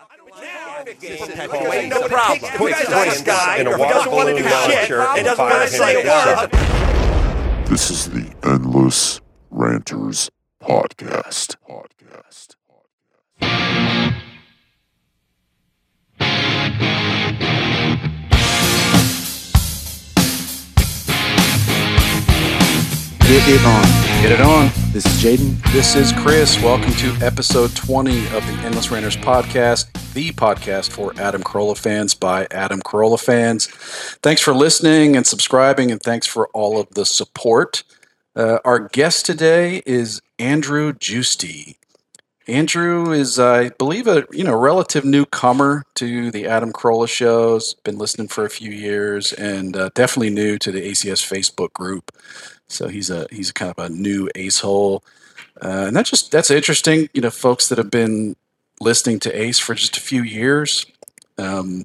No problem. If he's a guy, or doesn't want to do shit, and doesn't want to say a word. This is the Endless Ranters Podcast. Podcast. Get it on. Get it on. This is Jaden. This is Chris. Welcome to episode 20 of the Endless Ranters podcast, the podcast for Adam Carolla fans by Adam Carolla fans. Thanks for listening and subscribing, and thanks for all of the support. Uh, our guest today is Andrew Giusti. Andrew is, I believe, a you know relative newcomer to the Adam Carolla shows. Been listening for a few years, and uh, definitely new to the ACS Facebook group. So he's a he's kind of a new ace hole, uh, and that's just that's interesting. You know, folks that have been listening to Ace for just a few years, um,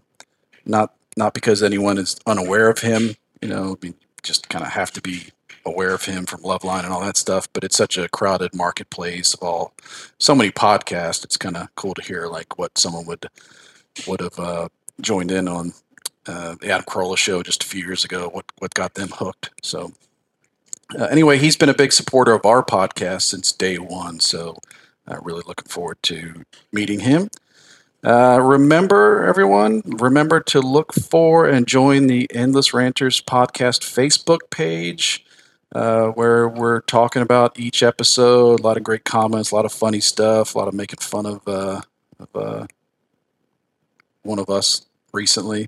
not not because anyone is unaware of him. You know, we just kind of have to be aware of him from Loveline and all that stuff. But it's such a crowded marketplace of all so many podcasts. It's kind of cool to hear like what someone would would have uh, joined in on uh, the Adam Carolla show just a few years ago. What what got them hooked? So uh, anyway, he's been a big supporter of our podcast since day one. So, uh, really looking forward to meeting him. Uh, remember, everyone, remember to look for and join the Endless Ranters podcast Facebook page, uh, where we're talking about each episode. A lot of great comments, a lot of funny stuff, a lot of making fun of, uh, of uh, one of us recently.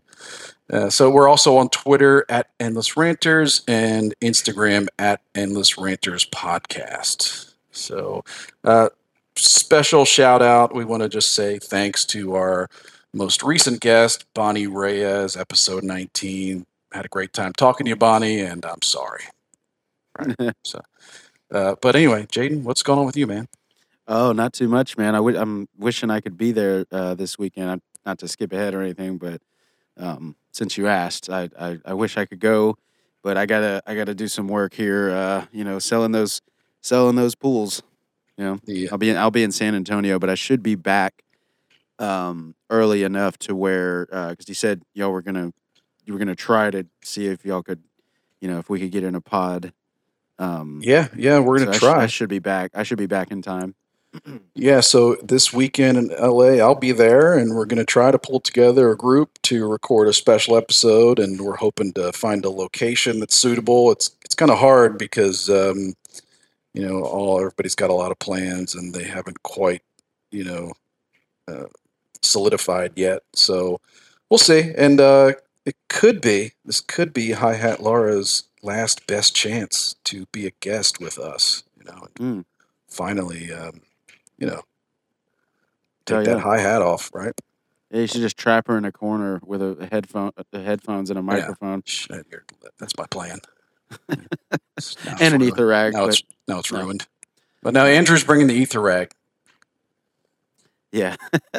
Uh, so we're also on Twitter at Endless Ranters and Instagram at Endless Ranters Podcast. So uh, special shout out. We want to just say thanks to our most recent guest, Bonnie Reyes, episode 19. Had a great time talking to you, Bonnie, and I'm sorry. Right. so, uh, but anyway, Jaden, what's going on with you, man? Oh, not too much, man. I w- I'm wishing I could be there uh, this weekend. I'm, not to skip ahead or anything, but um, since you asked, I, I, I wish I could go, but I gotta I gotta do some work here. Uh, you know, selling those selling those pools. You know, Yeah. I'll be in, I'll be in San Antonio, but I should be back um, early enough to where because he said y'all were gonna you were gonna try to see if y'all could, you know, if we could get in a pod. Um, Yeah, yeah, we're gonna I sh- try. I should be back. I should be back in time. Yeah, so this weekend in LA, I'll be there, and we're going to try to pull together a group to record a special episode, and we're hoping to find a location that's suitable. It's it's kind of hard because um, you know all everybody's got a lot of plans, and they haven't quite you know uh, solidified yet. So we'll see, and uh, it could be this could be Hi Hat Laura's last best chance to be a guest with us. You know, Mm. finally, um, you know, Oh, take that yeah. high hat off, right? Yeah, you should just trap her in a corner with a headphone, the headphones and a microphone Shit, you're- That's my plan. It's- now it's and an ruined. ether rag. Now it's now it's ruined. But now Andrew's bringing the ether rag. yeah,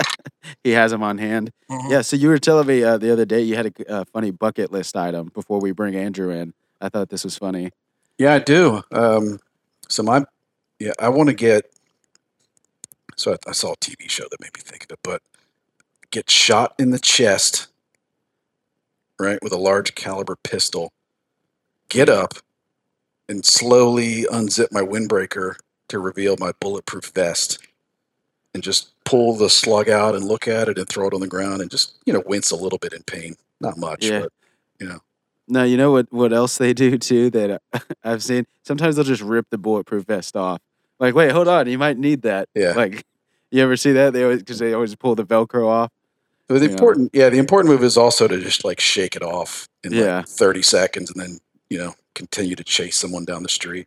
he has them on hand. Mhm. Yeah. So you were telling me uh, the other day you had a uh, funny bucket list item before we bring Andrew in. I thought this was funny. Yeah, I do. Um, so my, yeah, I want to get. So I, I saw a TV show that made me think of it, but get shot in the chest, right, with a large caliber pistol. Get up, and slowly unzip my windbreaker to reveal my bulletproof vest, and just pull the slug out and look at it and throw it on the ground and just you know wince a little bit in pain, not much, Yeah. but you know. Now, you know what? What else they do too that uh, I've seen? Sometimes they'll just rip the bulletproof vest off. Like, wait, hold on, you might need that. Yeah. Like, you ever see that? They always because they always pull the Velcro off. But the important, yeah, the important move is also to just like shake it off in Yeah. like 30 seconds and then, you know, continue to chase someone down the street.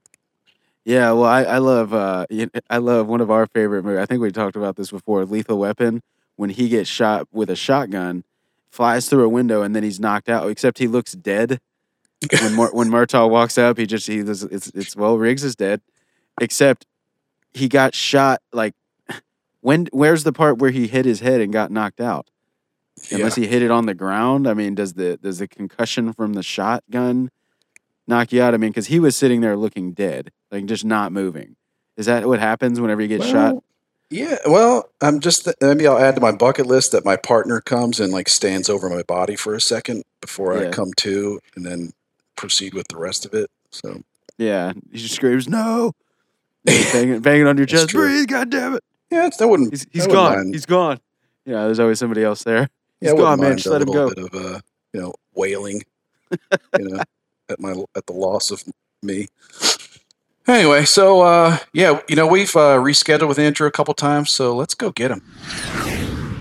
Yeah, well, I, I love uh, I love one of our favorite movies. I think we talked about this before. Lethal Weapon, when he gets shot with a shotgun, flies through a window, and then he's knocked out. Except he looks dead. When Mur- when Murtaugh walks up, he just he does- it's it's well Riggs is dead, except he got shot like when where's the part where he hit his head and got knocked out? Unless he hit it on the ground. I mean, does the does the concussion from the shotgun knock you out? I mean, because he was sitting there looking dead, like just not moving. Is that what happens whenever you get shot? Yeah, well, I'm just maybe I'll add to my bucket list that my partner comes and like stands over my body for a second before I come to, and then proceed with the rest of it. So Yeah, he just screams no, banging, banging on your chest. true. Breathe, God damn it! yeah, it's, that wouldn't. He's he's I wouldn't gone. He's gone. Yeah, there's always somebody else there. yeah, He's I wouldn't gone, man. Just let him little go. Bit of uh, you know, wailing, you know, at my at the loss of me. Anyway, so uh, yeah, you know we've uh, rescheduled with Andrew a couple times, so let's go get him.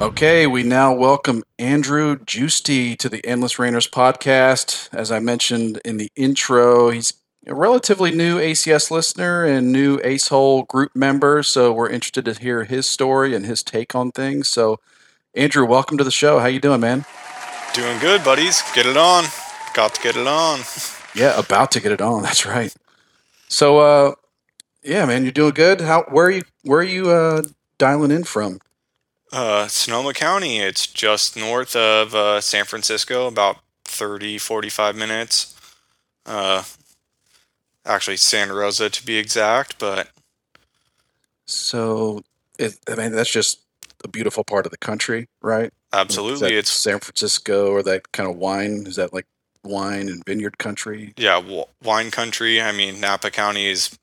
Okay, we now welcome Andrew Giusti to the Endless Ranters podcast. As I mentioned in the intro, he's a relatively new ACS listener and new Ace Hole group member, so we're interested to hear his story and his take on things. So, Andrew, welcome to the show. How you doing, man? Doing good, buddies. Get it on. Got to get it on. Yeah, about to get it on. That's right. So, uh, yeah, man, you're doing good. How? Where are you? Where are you uh, dialing in from? Uh, Sonoma County, it's just north of uh, San Francisco, about 30, 45 minutes. Uh, actually, Santa Rosa to be exact, but So, it, I mean, that's just a beautiful part of the country, right? Absolutely, it's San Francisco or that kind of wine. Is that like wine and vineyard country? yeah, w- wine country. I mean, Napa County is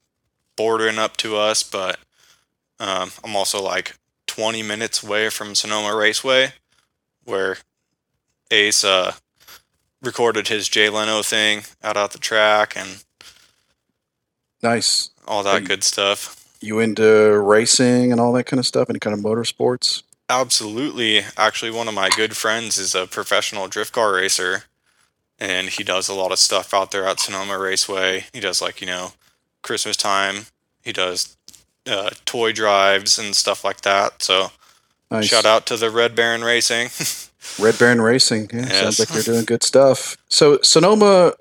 bordering up to us, but um, I'm also like 20 minutes away from Sonoma Raceway, where Ace uh, recorded his Jay Leno thing out at the track and Nice. all that you- good stuff. You into racing and all that kind of stuff? Any kind of motorsports? Absolutely. Actually, one of my good friends is a professional drift car racer, and he does a lot of stuff out there at Sonoma Raceway. He does like you know, Christmas time. He does uh, toy drives and stuff like that. So Nice. shout out to the Red Baron Racing. Red Baron Racing. Yeah, sounds like they're doing good stuff. So Sonoma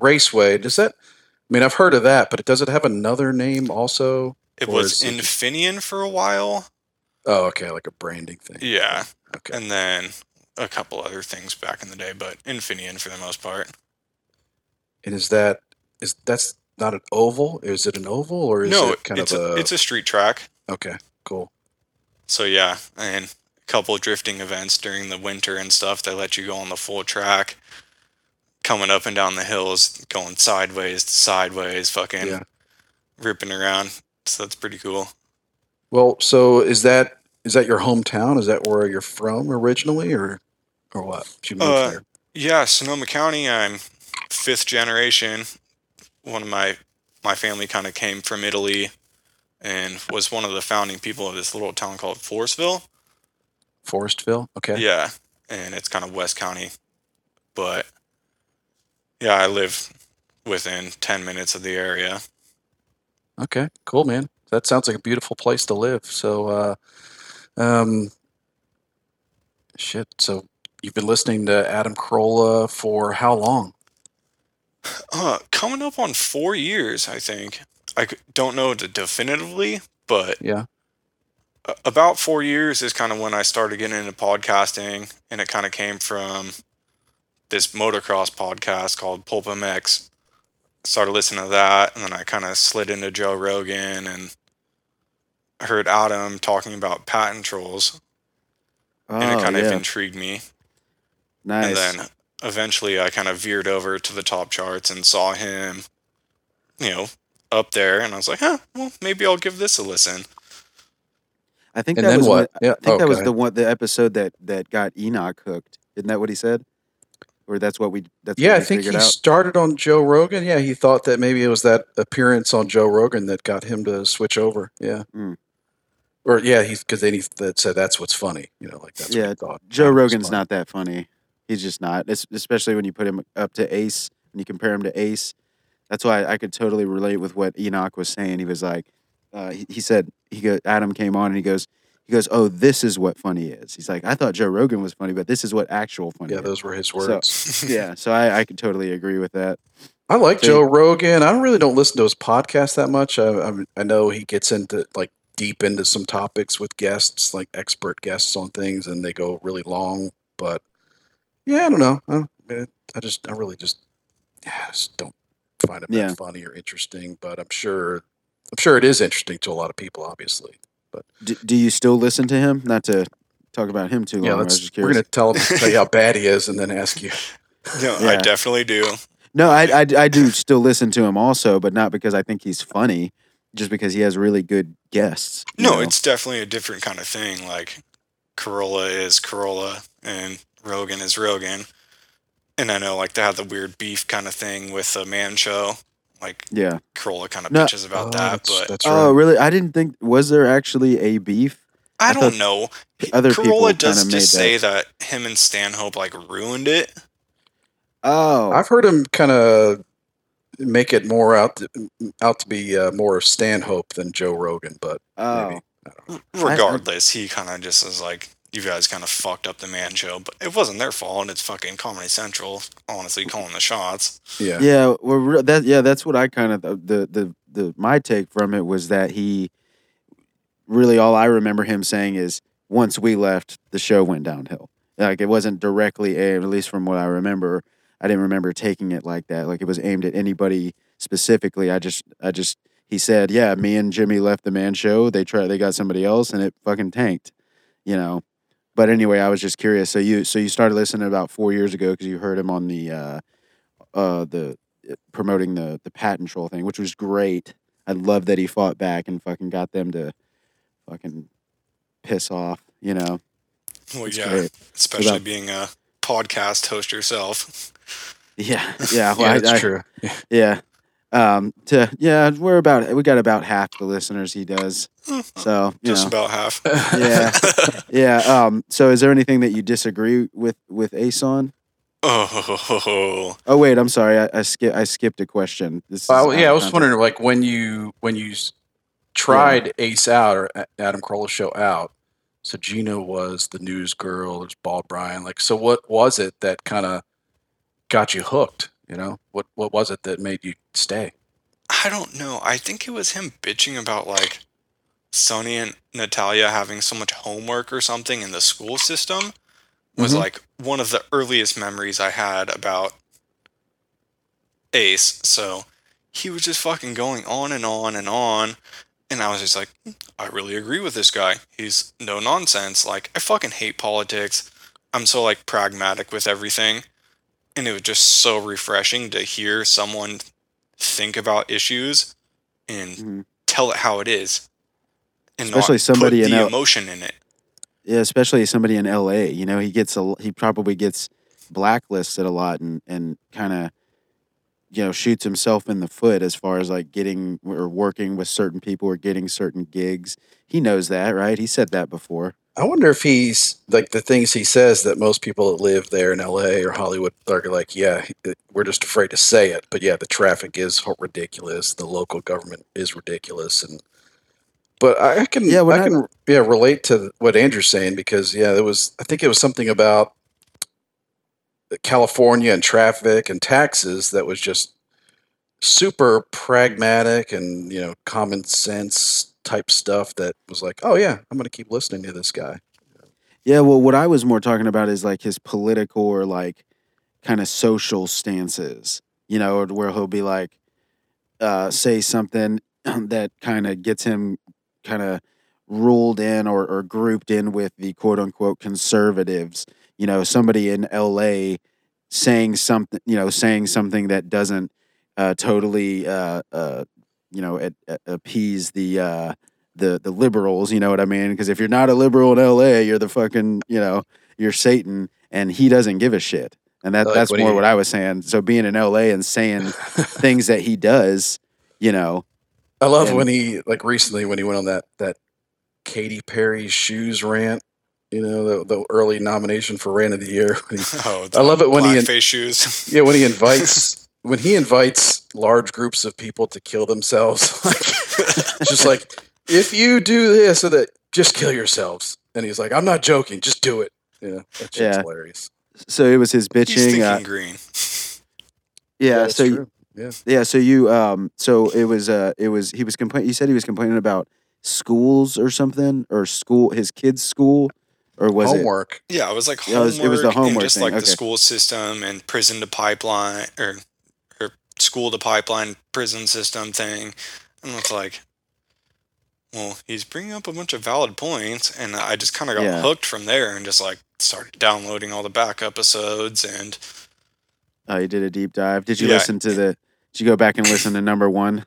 Raceway, does that? I mean, I've heard of that, but does it have another name also? it was Infineon for a while. Oh, okay, like a branding thing. Yeah, Okay. and then a couple other things back in the day, but Infineon for the most part. And is that is that's not an oval? Is it an oval or is no, it kind of a, a, it's a street track. okay? Cool. So yeah, and a couple drifting events during the winter and stuff. They let you go on the full track, coming up and down the hills, going sideways to sideways, fucking Yeah. ripping around. So that's pretty cool. Well, so is that is that your hometown? Is that where you're from originally, or or what? Uh, there? Yeah, Sonoma County. I'm fifth generation. One of my my family kind of came from Italy, and was one of the founding people of this little town called Forestville. Forestville. Okay. Yeah, and it's kind of West County, but yeah, I live within ten minutes of the area. Okay, cool, man. That sounds like a beautiful place to live. So, uh, um, shit. So you've been listening to Adam Carolla for how long? Uh, coming up on four years, I think. I don't know definitively, but Yeah. about four years is kind of when I started getting into podcasting, and it kind of came from this motocross podcast called Pulp MX. Started listening to that, and then I kind of slid into Joe Rogan and heard Adam talking about patent trolls, Oh, and it oh, kind yeah. of intrigued me. nice. And then eventually I kind of veered over to the top charts and saw him, you know, up there. And I was like, huh, well, maybe I'll give this a listen. I think And that was what? When, Yeah. I think oh, that was ahead. the one the episode that that got Enoch hooked. Isn't that what he said? Or that's what we that's Yeah, what I think he out. started on Joe Rogan. Yeah, he thought that maybe it was that appearance on Joe Rogan that got him to switch over. Yeah. Mm. Or yeah, he because then he that said that's what's funny. You know, like that's Yeah, what he thought. Joe Rogan's not that funny. He's just not. It's, especially when you put him up to Ace and you compare him to Ace. That's why I could totally relate with what Enoch was saying. He was like, uh, he, he said he go, Adam came on and he goes, he goes, oh, this is what funny is. He's like, I thought Joe Rogan was funny, but this is what actual funny. Yeah, is. those were his So- words. yeah. So I, I could totally agree with that. I like So- Joe Rogan. I really don't listen to his podcast that much. I, I, I know he gets into like deep into some topics with guests, like expert guests on things, and they go really long. But yeah, I don't know. I, I just, I really just, I just don't find it Yeah. funny or interesting. But I'm sure, I'm sure it is interesting to a lot of people, obviously. But Do, do you still listen to him? Not to talk about him too long. yeah, let's, we're gonna tell him tell you how bad he is, and then ask you. No, I definitely do. No, I, I, I do still listen to him also, but not because I think he's funny, just because he has really good guests. No, know? it's definitely a different kind of thing. Like Carolla is Carolla and Rogan is Rogan. And I know like they have the weird beef kind of thing with the man show. Like yeah. Carolla kind of No. bitches about Oh, that, that's, but that's Oh, really? I didn't think. Was there actually a beef? I, I don't know. Other people Carolla kind does of just that. say that him and Stanhope like ruined it. Oh, I've heard him kind of make it more out to, out to be uh, more Stanhope than Joe Rogan, but oh, maybe. R- Regardless, he kind of just is like, you guys kind of fucked up the man show, but it wasn't their fault. And it's fucking Comedy Central, honestly, calling the shots. yeah. yeah. Well, that yeah, that's what I kind of the the the my take from it was that he really all I remember him saying is once we left, the show went downhill. Like it wasn't directly aimed, at least from what I remember. I didn't remember taking it like that. Like it was aimed at anybody specifically. I just I just he said, yeah, me and Jimmy left the man show. They tried, they got somebody else, and it fucking tanked. You know. But anyway, I was just curious. So you so you started listening about four years ago because you heard him on the uh, uh, the promoting the the patent troll thing, which was great. I love that he fought back and fucking got them to fucking piss off. You know, Well, it's yeah, great. especially About- being a podcast host yourself. Yeah, yeah, well, Yeah, that's I- true. Yeah. Um. To yeah, we're about we got about half the listeners he does. So you Just know. about half. yeah, yeah. Um. So is there anything that you disagree with with Ace on? Oh, Oh wait, I'm sorry. I I, skip, I skipped a question. This is Oh yeah, I was context. wondering like when you when you s- tried Ace out or Adam Carolla show out. So Gina was the news girl. There's Bald Brian. Like, so what was it that kind of got you hooked? You know, what what was it that made you stay? I don't know. I think it was him bitching about like Sonny and Natalia having so much homework or something in the school system. Was Mhm. like one of the earliest memories I had about Ace. So he was just fucking going on and on and on. And I was just like, "Hmm, I really agree with this guy. He's no nonsense. Like, I fucking hate politics. I'm so like pragmatic with everything. And it was just so refreshing to hear someone think about issues and Mhm. tell it how it is. And Especially not somebody put in the L- emotion in it. Yeah, especially somebody in L.A. You know, he gets a he probably gets blacklisted a lot and and kind of you know shoots himself in the foot as far as like getting or working with certain people or getting certain gigs. He knows that, right? He said that before. I wonder if he's like the things he says that most people that live there in LA or Hollywood are like, yeah, we're just afraid to say it. But yeah, the traffic is ridiculous. The local government is ridiculous. And but I can, Yeah, I I- can, yeah, relate to what Andrew's saying because yeah, there was, I think it was something about California and traffic and taxes that was just super pragmatic and you know common sense type stuff that was like, oh yeah, I'm going to keep listening to this guy. Yeah, well, what I was more talking about is like his political or like kind of social stances, you know, where he'll be like, uh, say something that kind of gets him kind of ruled in or, or grouped in with the quote unquote conservatives. You know, somebody in LA saying something, you know, saying something that doesn't uh, totally, uh, uh, you know, a- a- appease the uh, the the liberals. You know what I mean? Because if you're not a liberal in LA, you're the fucking, you know, you're Satan, and he doesn't give a shit. And that Like that's what more what I was saying. So being in LA and saying things that he does, you know, I love And- when he like recently when he went on that that Katy Perry shoes rant. You know the, the early nomination for rant of the year. When he- Oh, I love it when he- face shoes. yeah, when he invites when he invites large groups of people to kill themselves. Like, just like if you do this, so that just kill yourselves. And he's like, I'm not joking, just do it. You know, that shit's Yeah. hilarious. so it was his He's bitching. thinking Uh, green. yeah, that's so true. Yeah. yeah, so you um, so it was uh, it was he was complaining. You said he was complaining about schools or something or school his kids' school or was it? homework. Yeah, it was like Yeah, it homework, was- it was the and homework just thing, like the school system and prison to pipeline or or school to pipeline prison system thing. And it's like, well, he's bringing up a bunch of valid points, and I just kind of got Yeah. hooked from there, and just like started downloading all the back episodes, and Oh, you did a deep dive. Did you Yeah. listen to the? Did you go back and listen to number one?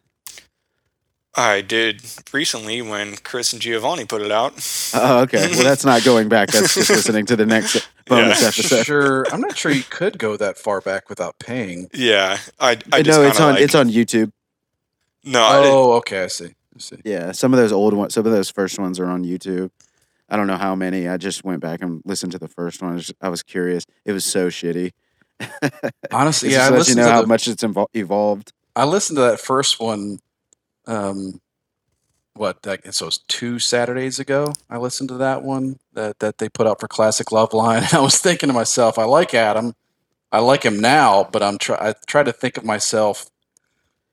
I did recently when Chris and Giovanni put it out. Oh, okay. Well, that's not going back. That's just listening to the next bonus Yeah. episode. Sure, I'm not sure you could go that far back without paying. Yeah, I, I just no, it's on. like, it's on YouTube. no, I didn't, Oh, okay, I see. I see. Yeah, some of those old ones, some of those first ones are on YouTube. I don't know how many. I just went back and listened to the first one. I was curious. It was so shitty. Honestly, yeah, I lets you know to how the, much it's evol- evolved. I listened to that first one. Um, what? I guess it was two Saturdays ago. I listened to that one that that they put out for Classic Loveline, and I was thinking to myself, I like Adam, I like him now, but I'm try I try to think of myself,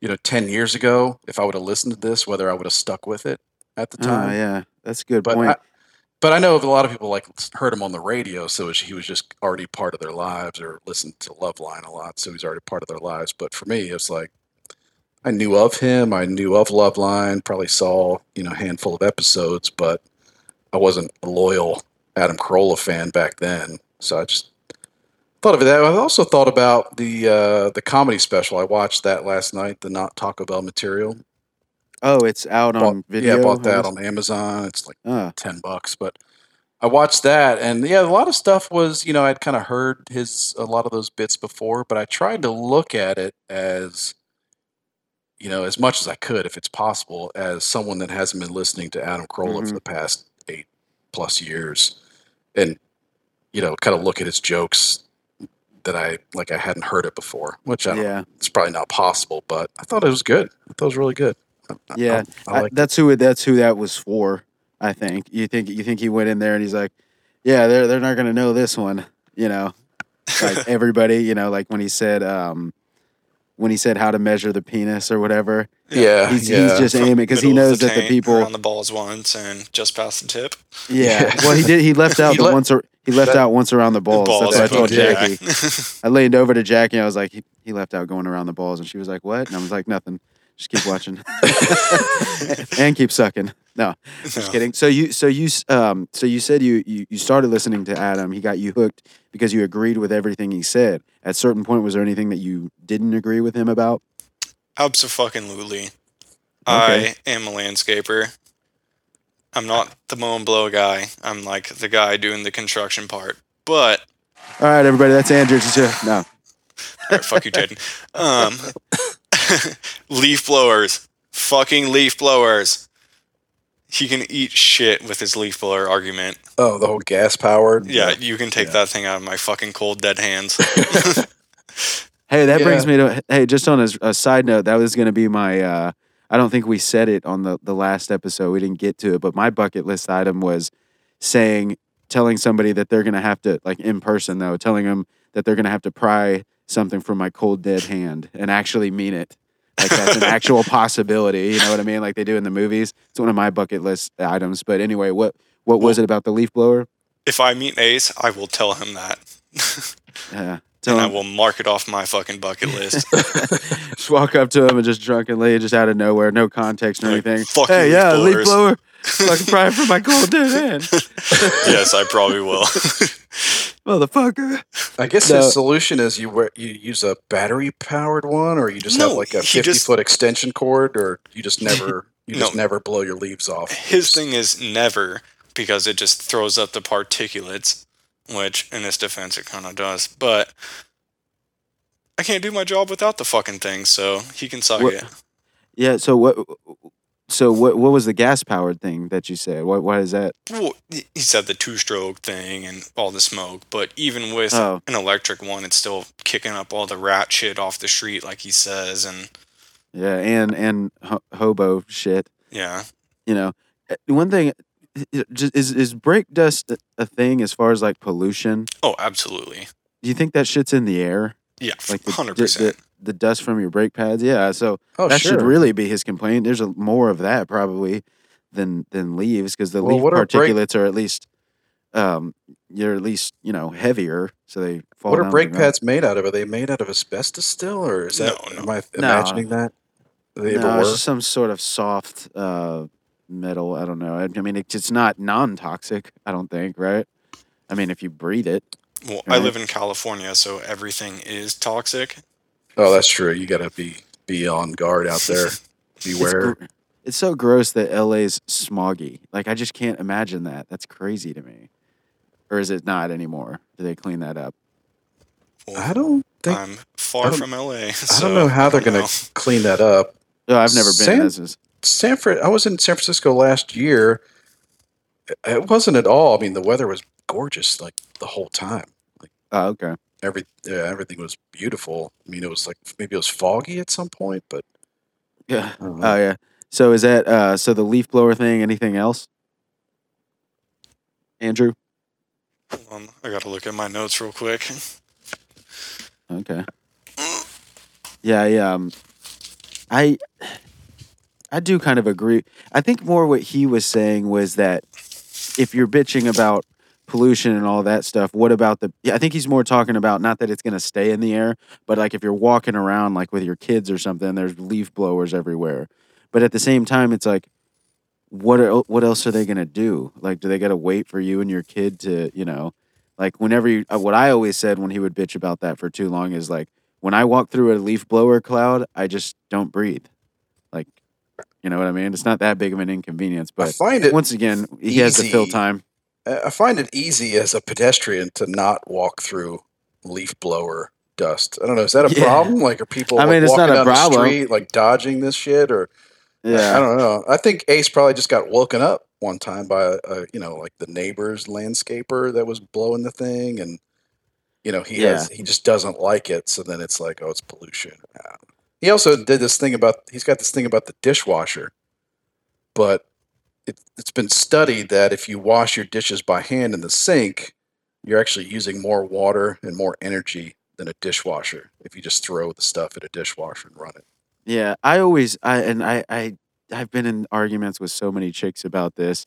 you know, ten years ago, if I would have listened to this, whether I would have stuck with it at the Oh, time. yeah, that's a good But point. I, but I know a lot of people like heard him on the radio, so he was just already part of their lives, or listened to Loveline a lot, so he's already part of their lives. But for me, it's like I knew of him, I knew of Loveline, probably saw you know a handful of episodes, but I wasn't a loyal Adam Carolla fan back then, so I just thought of it. That I also thought about the uh, the comedy special. I watched that last night, the not Taco Bell material. Oh, it's out Bought- on video. yeah, I bought that on Amazon. It's like Ah, 10 bucks but i watched that and yeah a lot of stuff was you know i'd kind of heard his a lot of those bits before but i tried to look at it as you know as much as i could if it's possible as someone that hasn't been listening to adam carolla Mhm. for the past eight plus years and you know kind of look at his jokes that i like i hadn't heard it before which i don't yeah, it's probably not possible but i thought it was good i thought it was really good yeah. I, I- like that's who. That's who that was for. I think. You think? You think he went in there and he's like, "Yeah, they're they're not gonna know this one." You know, like everybody. You know, like when he said, um, when he said how to measure the penis or whatever. yeah He's, yeah. he's just From aiming because he middle of knows that the people. around the balls once and just past the tip. Yeah. Yeah. Well, he did. He left out He the let- once. ar- He left that- out once around the balls. balls, That's what I told yeah. Jackie. I leaned over to Jackie. I was like, he, he left out going around the balls, and she was like, "What?" And I was like, "Nothing. Just keep watching and keep sucking." No, just No. kidding. So you, so you, um, so you said you, you you started listening to Adam. He got you hooked because you agreed with everything he said. At certain point, was there anything that you didn't agree with him about? Absolutely. Okay. I am a landscaper. I'm not the mow and blow guy. I'm like the guy doing the construction part. But All right, everybody, that's Andrew. Just- No, all right, fuck you, Jaden. Um, leaf blowers, fucking leaf blowers. He can eat shit with his leaf blower argument. Oh, the whole gas powered. Yeah, you can take Yeah. that thing out of my fucking cold dead hands. Hey, that brings me to hey, just on a, a side note, that was going to be my. Uh, I don't think we said it on the the last episode. We didn't get to it, but my bucket list item was saying, telling somebody that they're going to have to, like in person though, telling them that they're going to have to pry something from my cold dead hand and actually mean it. Like that's an actual possibility. You know what I mean? Like they do in the movies. It's one of my bucket list items. But anyway, what what was it about the leaf blower? if I meet Ace, I will tell him that. Yeah. Tell and I will mark it off my fucking bucket list. just walk up to him and just drunkenly, just out of nowhere, no context or Like, anything. "Fuck hey, yeah, leaf leaf blower. Fucking pry from my cold dead hand, yes, I probably will. Motherfucker. I guess No. his solution is you wear, you use a battery powered one, or you just have like a fifty just- foot extension cord, or you just never you just never blow your leaves off. His Just- thing is never because it just throws up the particulates, which in his defense it kind of does. But I can't do my job without the fucking thing, so he can suck What- it. Yeah. So what? So what? What was the gas powered thing that you said? What? Why is that? Well, he said the two-stroke thing and all the smoke, but even with Oh. an electric one, it's still kicking up all the rat shit off the street, like he says, and Yeah, and and ho- hobo shit. yeah. You know, Uh, one thing. is is brake dust a- thing as far as like pollution? Oh, absolutely. Do you think that shit's in the air? Yeah, Like hundred percent. The, the dust from your brake pads? Yeah. So oh that sure. should really be his complaint. There's a, more of that probably than than leaves because the Well, leaf what are brake- particulates are at least um you're at least you know heavier, so they fall. what are down to brake pads made out of? Are they made out of asbestos still, or is that? No, no. Am I No. imagining that? Do they No, it's just some sort of soft uh metal. I don't know. I, I mean, it's it's not non-toxic. I don't think, right? I mean, if you breathe it, Well, I live in California, so everything is toxic. Oh, that's true. You got to be be on guard out there. it's, Beware. gr- it's so gross that LA's smoggy. Like, I just can't imagine that. That's crazy to me. Or is it not anymore? Do they clean that up? Well, I don't think. I'm far don't- from LA. I don't know how they're I going to clean that up. No, I've never been. San- This is San Fran. I was in San Francisco last year. It wasn't at all. I mean, the weather was gorgeous like the whole time. oh, okay. Every yeah, everything was beautiful. I mean, it was like maybe it was foggy at some point, but Yeah. I don't. Oh, yeah. So is that uh so the leaf blower thing? Anything else, Andrew? Hold on, I gotta look at my notes real quick. Okay. Yeah, I, um, I, I do kind of agree. I think more what he was saying was that if you're bitching about pollution and all that stuff, what about the? Yeah, I think he's more talking about not that it's going to stay in the air, but like if you're walking around like with your kids or something, there's leaf blowers everywhere. But at the same time, it's like, what are, what else are they going to do? Like, do they got to wait for you and your kid to, you know? Like whenever you, uh, what I always said when he would bitch about that for too long is like, when I walk through a leaf blower cloud, I just don't breathe. Like, you know what I mean? It's not that big of an inconvenience, I but find it. once again, he has to fill time. I find it easy as a pedestrian to not walk through leaf blower dust. I don't know. Is that a Yeah. problem? Like, are people? I like, mean, it's not walking a problem. street, like dodging this shit, or yeah, I don't know. I think Ace probably just got woken up one time by a, a you know like the neighbor's landscaper that was blowing the thing, and you know he has he just doesn't like it. So then it's like, oh, it's pollution. Yeah. He also did this thing about he's got this thing about the dishwasher, but it, it's been studied that if you wash your dishes by hand in the sink, you're actually using more water and more energy than a dishwasher if you just throw the stuff at a dishwasher and run it. Yeah, I always I and I I I've been in arguments with so many chicks about this.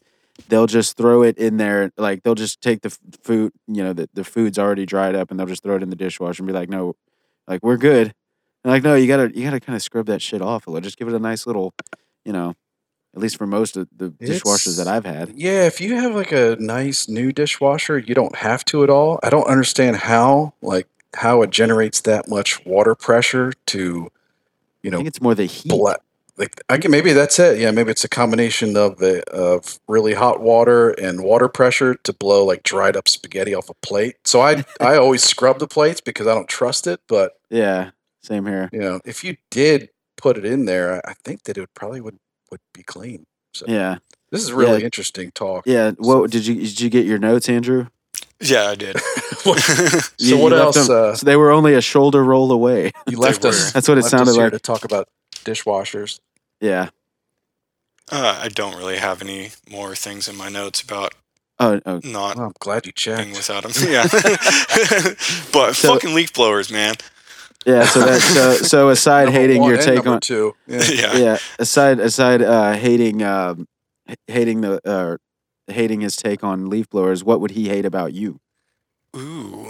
They'll just throw it in there, like they'll just take the food, you know, the the food's already dried up, and they'll just throw it in the dishwasher and be like, "No, like we're good." And like, no, you gotta you gotta kind of scrub that shit off a little. Just give it a nice little, you know, at least for most of the dishwashers that I've had. Yeah, if you have like a nice new dishwasher, you don't have to at all. I don't understand how like how it generates that much water pressure to, you I know, think it's more the heat. bla- like I can maybe that's it. Yeah, maybe it's a combination of the of really hot water and water pressure to blow like dried up spaghetti off a plate. So I I always scrub the plates because I don't trust it. But Yeah, same here. you know, if you did put it in there, I I think that it would probably would would be clean. So Yeah, this is really Yeah. interesting talk. yeah. What did you did you get your notes, Andrew? Yeah, I did. What- You- so what you else? them- uh, so they were only a shoulder roll away. you left us. That's what it sounded like. to talk about dishwashers. Yeah. uh, I don't really have any more things in my notes about Oh, oh not Well, I'm glad you being checked. without them. Yeah, but So- fucking leaf blowers, man. Yeah. So that so so aside hating your take on two. Yeah. yeah. yeah aside aside uh hating um hating the uh hating his take on leaf blowers what would he hate about you Ooh.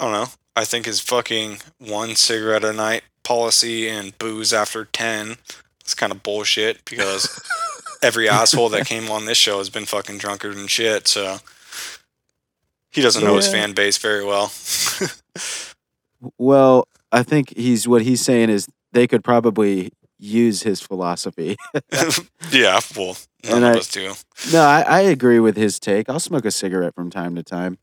I don't know. I think his fucking one cigarette a night policy and booze after 10 is kind of bullshit because every asshole that came on this show has been fucking drunkard and shit, so he doesn't know his fan base very well. Well i think he's what he's saying is they could probably use his philosophy. Yeah, well, none And of I- us do. no I, I agree with his take. I'll smoke a cigarette from time to time.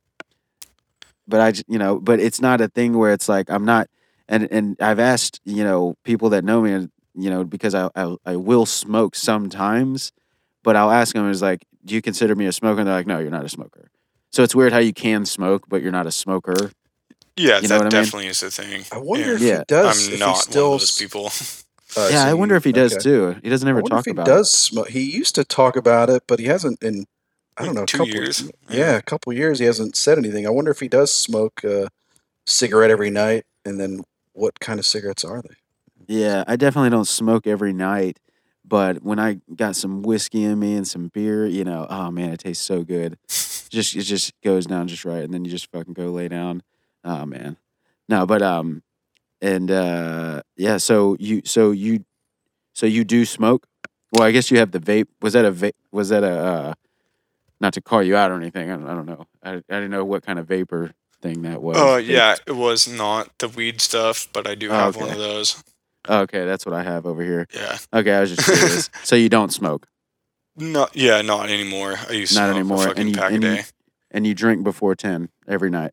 But I, you know but it's not a thing where it's like i'm not and and i've asked you know people that know me and you know because i i, I will smoke sometimes but i'll ask them is like do you consider me a smoker? And they're like no you're not a smoker. So it's weird how you can smoke but you're not a smoker Yeah, You know that what I mean? definitely is a thing. I wonder Yeah. if Yeah. he does. I'm if not he still one of those people. uh, yeah so i wonder you- if he does okay. too he doesn't ever wonder talk if he about does smoke. He used to talk about it, but he hasn't in I don't know a two couple years? Yeah. Yeah. a couple years. He hasn't said anything. I wonder if he does smoke a cigarette every night, and then what kind of cigarettes are they? yeah i definitely don't smoke every night but when i got some whiskey in me and some beer you know oh man it tastes so good just it just goes down just right and then you just fucking go lay down oh man no but um and uh yeah so you so you so you do smoke Well, I guess you have the vape. Was that a vape? Was that a uh, not to call you out or anything? I don't, I don't know. I, I didn't know what kind of vapor thing that was. Oh yeah, it was not the weed stuff, but I do Oh, have one of those. Okay, that's what I have over here. Yeah. Okay, I was just curious. so you don't smoke Not yeah, not anymore. I used to Not smoke anymore, a fucking and you- pack and a you- and you drink before ten every night.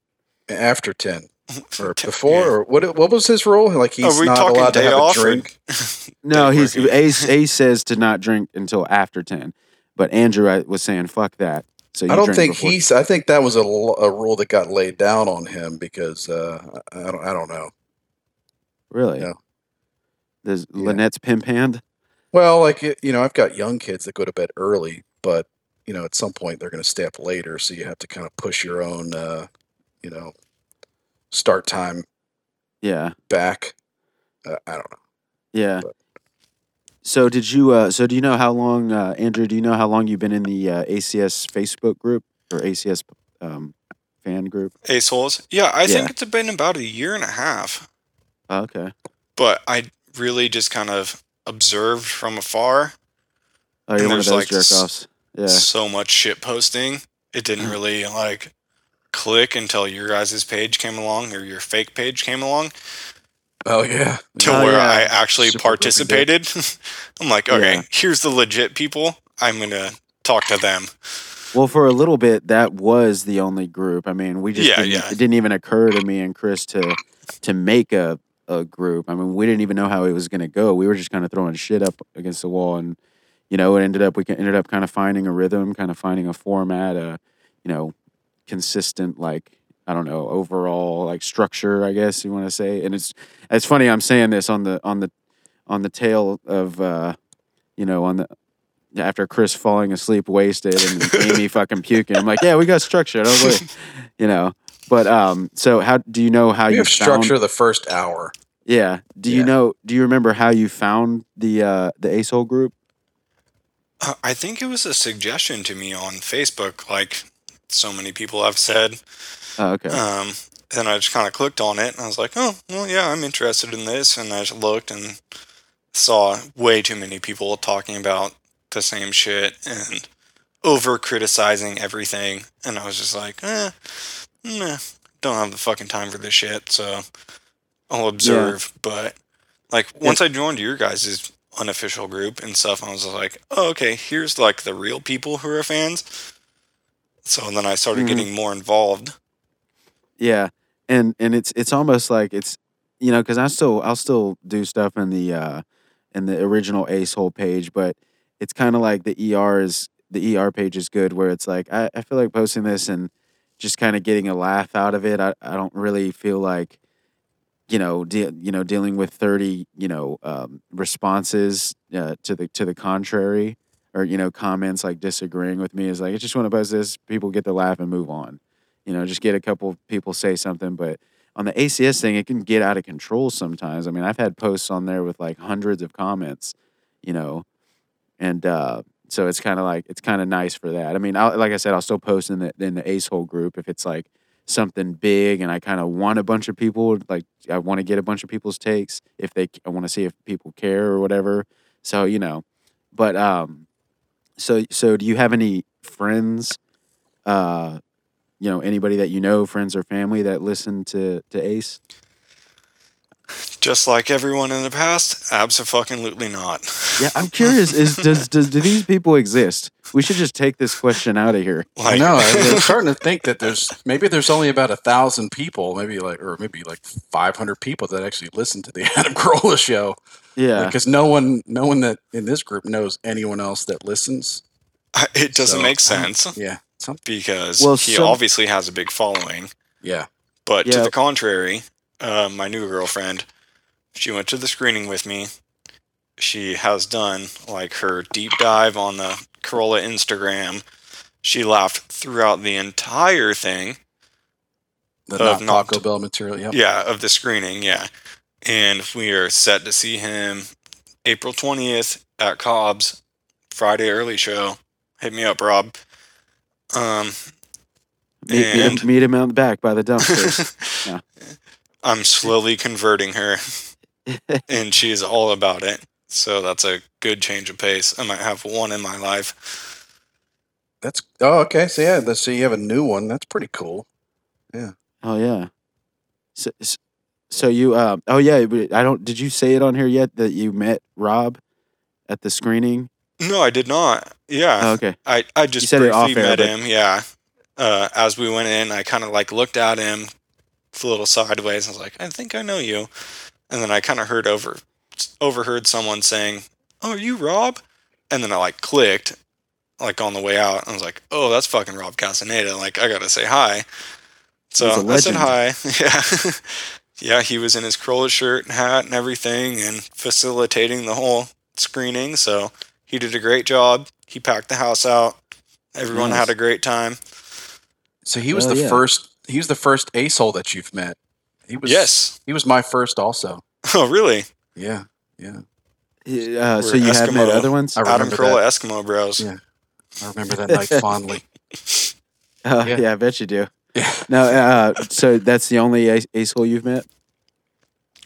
After 10 or before yeah. or what what was his role? Like he's Are we not talking allowed to have off a drink. No, he's working? Ace. Ace says to not drink until after ten, but Andrew I, was saying fuck that. So you I don't think before- he's. I think that was a rule that got laid down on him because uh, I I don't. I don't know. really. Yeah. There's Yeah. Lynette's pimp hand. Well, like you know, I've got young kids that go to bed early, but you know, at some point they're going to stay up later, so you have to kind of push your own, uh, you know, start time Yeah, back. Uh, I don't know. yeah. But- So did you? Uh, so do you know how long, uh, Andrew? Do you know how long you've been in the uh, ACS Facebook group or ACS um, fan group? Ace holes. Yeah, I Yeah. think it's been about a year and a half. Oh, okay. But I really just kind of observed from afar Oh, you're one of those like, jerk offs. Yeah. so much shit posting. It didn't really like click until your guys' page came along or your fake page came along Oh yeah, to Oh, where yeah. I actually Super participated. I'm like, okay, Yeah. here's the legit people. I'm gonna talk to them. Well, for a little bit, that was the only group. I mean, we just Yeah, didn't, yeah. it didn't even occur to me and Chris to to make a a group. I mean, we didn't even know how it was going to go. We were just kind of throwing shit up against the wall, and you know, it ended up we ended up kind of finding a rhythm, kind of finding a format, a you know, consistent like I don't know overall like structure, I guess you want to say. And it's it's funny I'm saying this on the on the on the tail of uh, you know on the after Chris falling asleep wasted and Amy fucking puking. I'm like, yeah, we got structure. Don't worry. You know. But um, so how do you know how we you have found, structure the first hour. Yeah. Do you know? Do you remember how you found the uh the ASOL group? Uh, I think it was a suggestion to me on Facebook, like so many people have said. Oh, okay. Um, and I just kind of clicked on it, and I was like, "Oh, well, yeah, I'm interested in this." And I just looked and saw way too many people talking about the same shit and over criticizing everything. And I was just like, "Eh, nah, don't have the fucking time for this shit." So I'll observe. But like once I joined your guys' unofficial group and stuff, I was like, "Oh, okay, here's like the real people who are fans." So and then I started Mhm. getting more involved. Yeah, and and it's it's almost like it's you know because I still I'll still do stuff in the uh in the original Ace Hole page, but it's kind of like the ER is the ER page is good where it's like I, I feel like posting this and just kind of getting a laugh out of it. I, I don't really feel like you know de- you know dealing with thirty you know um, responses uh, to the to the contrary or you know comments like disagreeing with me is like I just want to post this. People get to laugh and move on you know, just get a couple people say something. But on the ACS thing, it can get out of control sometimes. I mean, I've had posts on there with like hundreds of comments, you know, and uh, so it's kind of like it's kind of nice for that. I mean, I'll, like I said, I'll still post in the in the Ace Hole group if it's like something big and I kind of want a bunch of people like I want to get a bunch of people's takes if they I want to see if people care or whatever. So you know, but um, so so do you have any friends? Uh, you know anybody that you know friends or family that listen to to ace Just like everyone in the past, absolutely not. yeah i'm curious is does, does do these people exist we should just take this question out of here I Like, know. I'm starting to think that there's maybe there's only about a thousand people, maybe like or maybe like 500 people that actually listen to the Adam Carolla show. Yeah Because no one, no one that in this group knows anyone else that listens. it doesn't So, make I don't- sense Yeah. Because Well, he some- obviously has a big following. yeah. But to the contrary, uh, my new girlfriend, she went to the screening with me. She has done like her deep dive on the Carolla Instagram. She laughed throughout the entire thing. The Of not not- Taco Bell material. Yep. Yeah, of the screening, yeah. And we are set to see him April 20th at Cobb's Friday early show. Hit me up, Rob. Um, meet, meet, and- him, meet him out the back by the dumpsters Yeah. I'm slowly converting her, and she's all about it. So that's a good change of pace. I might have one in my life. That's oh okay. So yeah, let's see. You have a new one. That's pretty cool. Yeah. Oh yeah. So, s- so you uh oh yeah, I don't did you say it on here yet that you met Rob at the screening? No, I did not. Yeah. Oh, okay. I, I just briefly air, met but- him. Yeah. Uh, as we went in, I kind of like looked at him a little sideways. I was like, I think I know you. And then I kind of heard over, overheard someone saying, "Oh, are you Rob?" And then I like clicked, like on the way out. I was like, "Oh, that's fucking Rob Castaneda." Like I gotta say hi. So I said hi. Yeah. Yeah, he was in his Carolla shirt and hat and everything, and facilitating the whole screening. So he did a great job. He packed the house out. Everyone Nice. had a great time. So he was Oh, the yeah. first. He was the first asshole that you've met. He was. Yes. He was my first also. Oh, really? Yeah. Yeah. Uh, so We're you had met other ones? I Adam remember Carolla. Eskimo Bros. Yeah. I remember that night fondly. Oh, Yeah. yeah. I bet you do. Yeah. No, uh, so that's the only ace, hole you've met?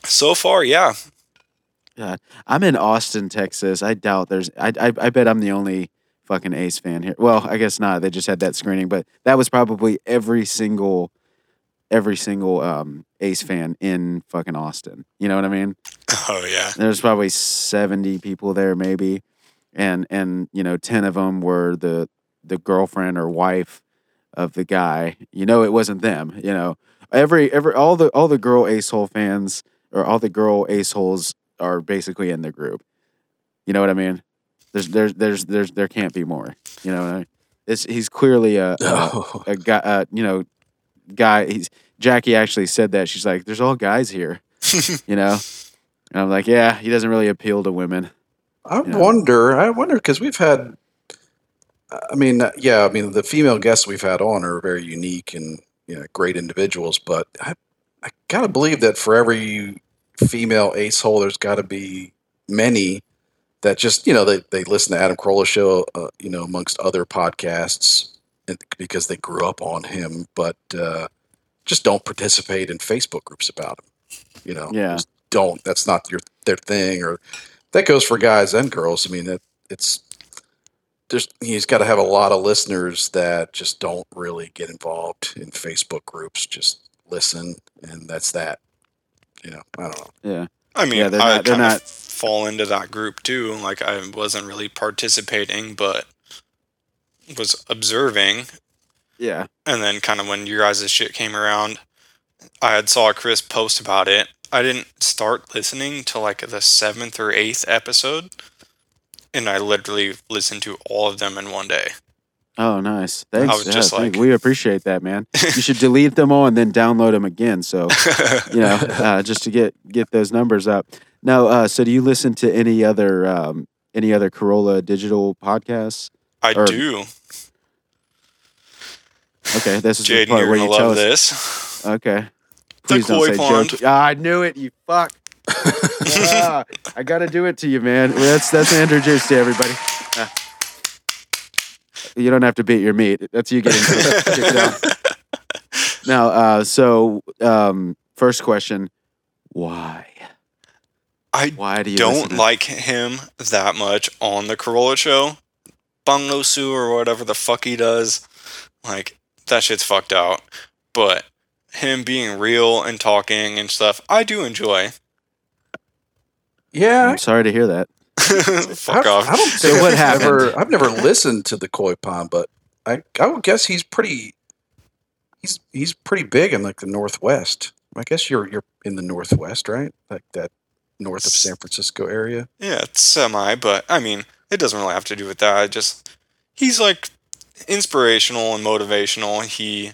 So far, yeah. I'm in Austin, Texas. I doubt there's. I, I I bet I'm the only fucking Ace fan here. Well, I guess not. They just had that screening, but that was probably every single, every single um Ace fan in fucking Austin. You know what I mean? Oh, yeah. There's probably 70 people there, maybe, and and you know, 10 of them were the the girlfriend or wife of the guy. You know, it wasn't them. You know, every every all the all the girl Ace Hole fans or all the girl Ace Holes are basically in the group. You know what I mean? There's there's there's there's there can't be more. You know, what I mean? it's he's clearly a a, Oh. a guy. Uh, you know, guy. He's Jackie actually said that. She's like, "There's all guys here." you know, and I'm like, "Yeah, he doesn't really appeal to women." I Yeah. wonder. I wonder because we've had. I mean, uh, yeah. I mean, the female guests we've had on are very unique and you know, great individuals. But I, I gotta believe that for every female ace hole, there's got to be many that just you know they, they listen to Adam Carolla show, uh, you know, amongst other podcasts, because they grew up on him, but uh, just don't participate in Facebook groups about him. You know, Yeah. Just don't. That's not your their thing, or that goes for guys and girls. I mean, it, it's there's he's got to have a lot of listeners that just don't really get involved in Facebook groups. Just listen, and that's that. You know, I don't know. Yeah, I mean, Yeah, they're I not- they're kind of not- fall into that group too. Like, I wasn't really participating, but was observing. yeah, And then, kind of when your guys' shit came around, I had saw Chris post about it. I didn't start listening till like the seventh or eighth episode, and I literally listened to all of them in one day. Oh, nice. Thanks. was Yeah, just like- we appreciate that, man. you should delete them all and then download them again. So you know, uh, just to get get those numbers up. Now, uh, so do you listen to any other um, any other Carolla digital podcasts? I Or- do. Okay, this is the part where you tell us. this. Okay. The Please don't say pond. joke. Ah, I knew it. You fuck. Ah, I got to do it to you, man. That's that's Andrew Juice to everybody. Ah. You don't have to beat your meat. That's you getting kicked. Now, uh, so um, first question: Why? I Why do you don't like him that much on the Carolla show. Bungo Sue or whatever the fuck he does. Like, that shit's fucked out. But him being real and talking and stuff, I do enjoy. Yeah, I'm sorry to hear that. fuck I, off. I don't So what I've happened? Never, I've never listened to the Koy Pond, but I I would guess he's pretty. He's he's pretty big in like the northwest. I guess you're you're in the northwest, right? Like that north of San Francisco area. Yeah, it's semi, but I mean, it doesn't really have to do with that. I just he's like inspirational and motivational. He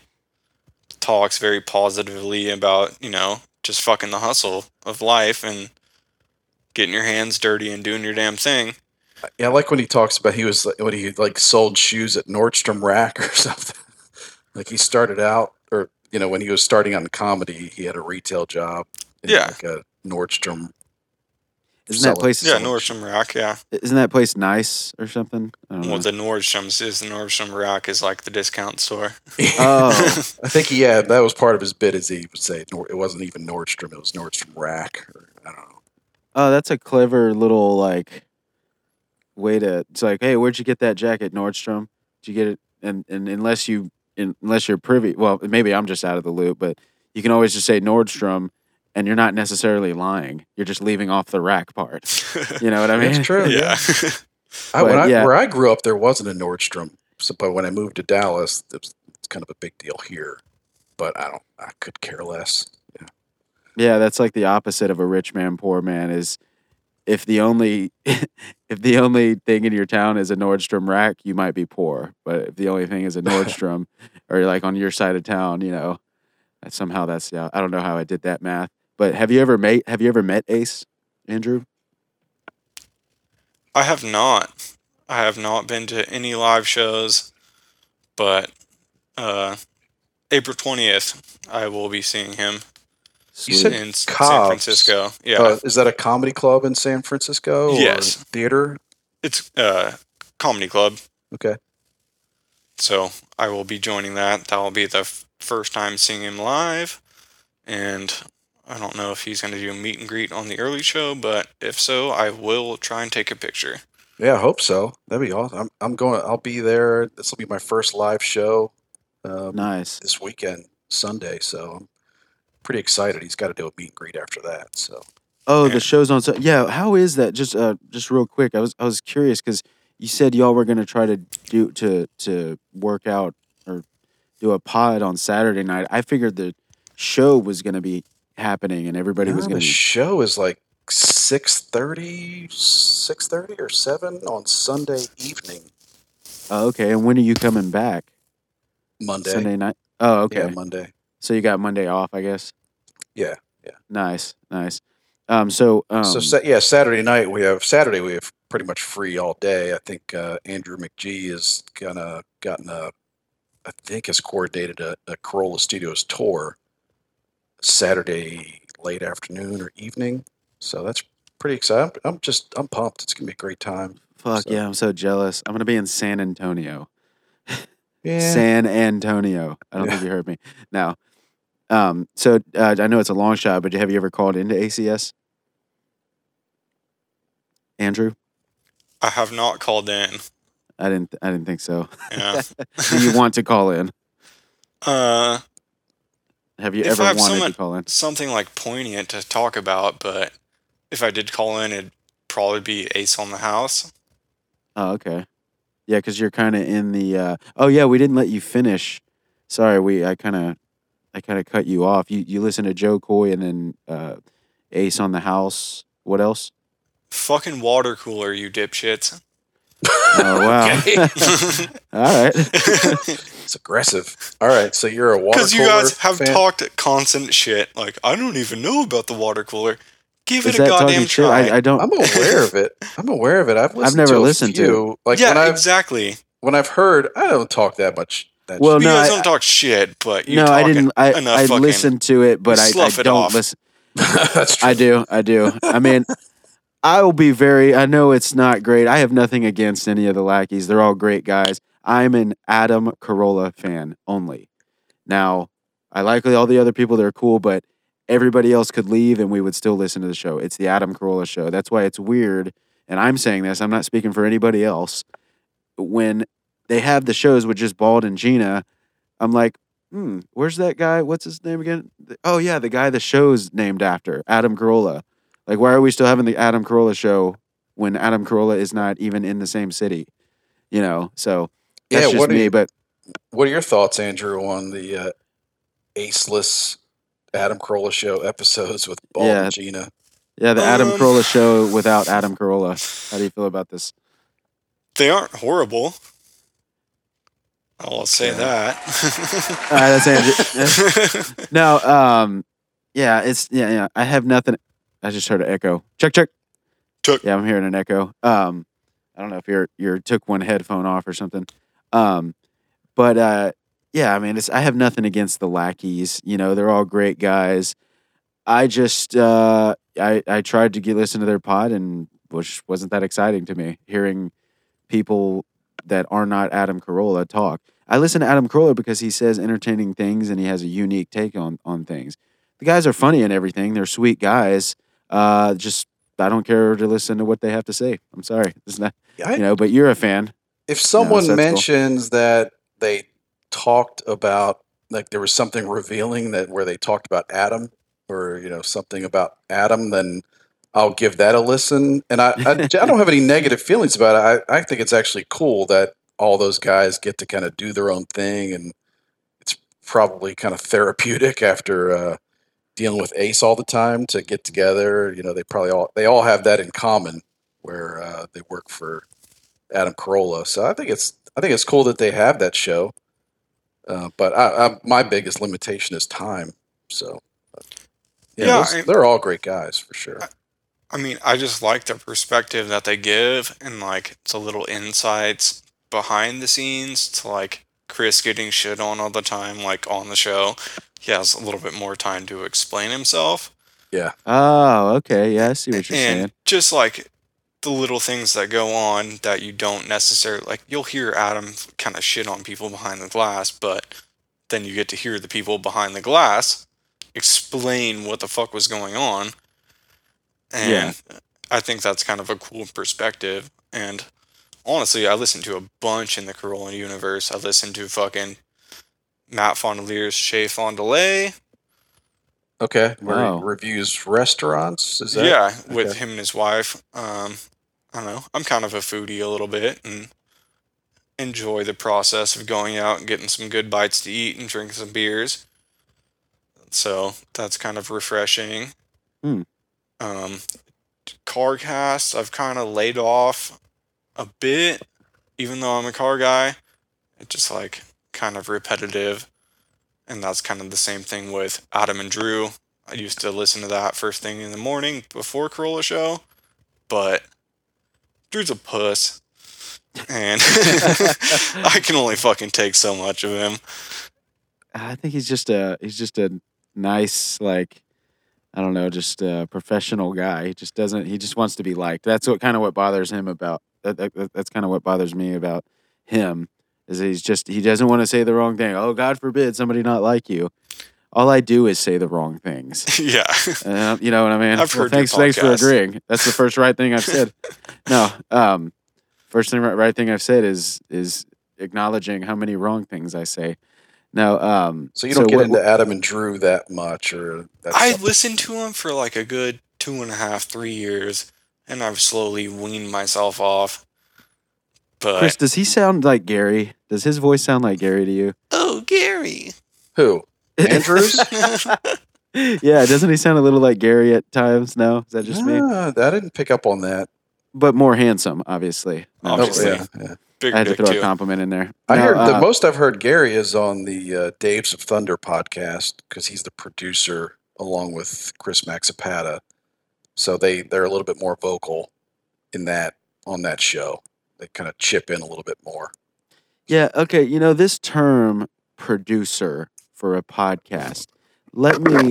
talks very positively about, you know, just fucking the hustle of life and getting your hands dirty and doing your damn thing. Yeah, I like when he talks about he was like, when he like sold shoes at Nordstrom Rack or something. like he started out, or you know, when he was starting on comedy, he had a retail job. In Yeah. like a Nordstrom. Isn't that place? Yeah, Nordstrom Rack, yeah. Isn't that place nice or something? I don't know. Well, the Nordstrom's is the Nordstrom Rack is like the discount store. Oh. I think he had that was part of his bit, as he would say. It wasn't even Nordstrom; it was Nordstrom Rack. Or, I don't know. Oh, that's a clever little like way to. It's like, hey, where'd you get that jacket, Nordstrom? Did you get it? And and unless you in, unless you're privy, well, maybe I'm just out of the loop, but you can always just say Nordstrom, and you're not necessarily lying. You're just leaving off the rack part. You know what I mean? It's true. yeah. I, when But, I, yeah. Where I grew up, there wasn't a Nordstrom. So, but when I moved to Dallas, it it's kind of a big deal here. But I don't. I could care less. Yeah. That's like the opposite of a rich man, poor man. Is if the only if the only thing in your town is a Nordstrom rack, you might be poor. But if the only thing is a Nordstrom, or like on your side of town, you know, somehow that's yeah. I don't know how I did that math. But have you ever met Have you ever met Ace, Andrew? I have not. I have not been to any live shows, but uh, April twentieth, I will be seeing him You said in S- San Francisco. Yeah, Uh, is that a comedy club in San Francisco? or Yes. Theater. it's a comedy club. Okay. So I will be joining that. That will be the f- first time seeing him live, and I don't know if he's going to do a meet and greet on the early show, but if so, I will try and take a picture. Yeah, I hope so. That'd be awesome. I'm, I'm going. I'll be there. This will be my first live show um, Nice. this weekend, Sunday. So I'm pretty excited. He's got to do a meet and greet after that. So Oh, the show's on. Sun- Yeah, how is that? Just uh, just real quick. I was I was curious because you said y'all were gonna try to do to to work out or do a pod on Saturday night. I figured the show was gonna be happening and everybody was gonna. the Be, show is like 6.30, 6.30 or seven on Sunday evening, oh, okay. And when are you coming back? Monday. Sunday night. Oh, okay. Yeah, Monday. So you got Monday off, I guess. Yeah, yeah. Nice, nice. Um, so um, so sa- yeah, Saturday night we have Saturday we have pretty much free all day. I think uh, Andrew McGee is gonna gotten a, I think has coordinated a, a Carolla Studios tour Saturday late afternoon or evening. So that's pretty exciting. I'm, I'm just I'm pumped. It's gonna be a great time. fuck so- yeah, I'm so jealous. I'm gonna be in San Antonio. Yeah. San Antonio. I don't Yeah. think you heard me. Now, um, so uh, I know it's a long shot, but have you ever called into ACS, Andrew? I have not called in. I didn't. I didn't think so. Yeah. Do you want to call in? uh, Have you ever wanted to call in? something like poignant to talk about, but if I did call in, it'd probably be Ace on the House. Oh, okay. Yeah, because you're kind of in the. Uh, oh, yeah, we didn't let you finish. Sorry, we. I kind of. I kind of cut you off. You you listen to Jo Koy and then uh, Ace on the House. What else? Fucking water cooler, you dipshits. Oh wow! All right. it's aggressive. All right, so you're a water cooler. Because you guys have fan? talked constant shit. Like, I don't even know about the water cooler. Give Is it a goddamn try. I, I don't. I'm aware of it. I'm aware of it. I've listened never to a listened to Like yeah, when I've exactly. when I've heard, I don't talk that much. That Well, you no, guys I- don't talk shit, but you no, I didn't. I enough I fucking- listened to it, but I, I it don't off. listen. That's true. I do. I do. I mean, I will be very. I know it's not great. I have nothing against any of the lackeys. They're all great guys. I'm an Adam Carolla fan only. Now, I like all the other people. They're cool, but everybody else could leave and we would still listen to the show. It's the Adam Carolla show. That's why it's weird. And I'm saying this. I'm not speaking for anybody else. When they have the shows with just Bald and Gina, I'm like, hmm, where's that guy? What's his name again? Oh yeah, the guy the show's named after, Adam Carolla. Like, why are we still having the Adam Carolla show when Adam Carolla is not even in the same city? You know, so that's Yeah, just what me. you- but What are your thoughts, Andrew, on the uh, aceless Adam Carolla show episodes with Bald Yeah. and Gina? yeah, the Adam Um, Carolla show without Adam Carolla. How do you feel about this? They aren't horrible. I'll say Yeah. that. All right, that's Andrew. no, um, yeah, it's yeah, yeah. I have nothing. I just heard an echo. Check, check. Check. Yeah, I'm hearing an echo. Um, I don't know if you're you're took one headphone off or something. Um, but uh, yeah, I mean, it's I have nothing against the lackeys. You know, they're all great guys. I just uh, I I tried to get listen to their pod and which wasn't that exciting to me hearing people that are not Adam Carolla talk. I listen to Adam Carolla because he says entertaining things and he has a unique take on on things. The guys are funny and everything. They're sweet guys. Uh, just I don't care to listen to what they have to say. I'm sorry, it's not I, you know. But you're a fan. if someone so that's cool. mentions that they talked about like there was something revealing that where they talked about Adam or you know something about Adam, then I'll give that a listen. And I I, I don't have any negative feelings about it. I, I think it's actually cool that all those guys get to kind of do their own thing, and it's probably kind of therapeutic after uh, dealing with Ace all the time to get together. You know, they probably all they all have that in common where uh, they work for Adam Carolla. So I think it's I think it's cool that they have that show. Uh, but I, I, my biggest limitation is time. So yeah, Yeah, those- I- they're all great guys for sure. I mean, I just like the perspective that they give and like the little insights behind the scenes to like Chris getting shit on all the time, like on the show. He has a little bit more time to explain himself. Yeah. Oh, okay. Yeah, I see what you're and saying. just like the little things that go on that you don't necessarily like you'll hear Adam kind of shit on people behind the glass, but then you get to hear the people behind the glass explain what the fuck was going on. And I think that's kind of a cool perspective. And honestly, I listen to a bunch in the Carolla universe. I listen to fucking Matt Fondiler's Shay Fondelay. Okay, where Wow. he reviews restaurants. Is that yeah, with okay. him and his wife. Um, I don't know. I'm kind of a foodie a little bit and enjoy the process of going out and getting some good bites to eat and drinking some beers. So that's kind of refreshing. Hmm. Um, car cast, I've kind of laid off a bit, even though I'm a car guy. It's just like kind of repetitive. And that's kind of the same thing with Adam and Drew. I used to listen to that first thing in the morning before Carolla show, but Drew's a puss. And I can only fucking take so much of him. I think he's just a he's just a nice like I don't know, just a professional guy. He just doesn't he just wants to be liked. That's what kind of what bothers him about that, that, that- that's kind of what bothers me about him is that he's just he doesn't want to say the wrong thing. Oh God forbid somebody not like you. All I do is say the wrong things. yeah. Uh, you know what I mean? I've Well, heard your thanks, thanks for agreeing. That's the first right thing I've said. no, um, first thing right, right thing I've said is is acknowledging how many wrong things I say. No, um, So you don't get what- into Adam and Drew that much, or that's I something- listened to him for like a good two and a half, three years, and I've slowly weaned myself off. But Chris, does he sound like Gary? Does his voice sound like Gary to you? oh, Gary. who Andrews. yeah, doesn't he sound a little like Gary at times? No, is that just me? Ah, I didn't pick up on that. But more handsome, obviously. No, Oh, Obviously. yeah, yeah. I had to dick throw a compliment in there. I No, heard the uh, most I've heard Gary is on the uh, Daves of Thunder podcast because he's the producer along with Chris Maxipata. So they they're a little bit more vocal in that on that show. They kind of chip in a little bit more. Yeah, okay. You know, this term producer for a podcast. Let me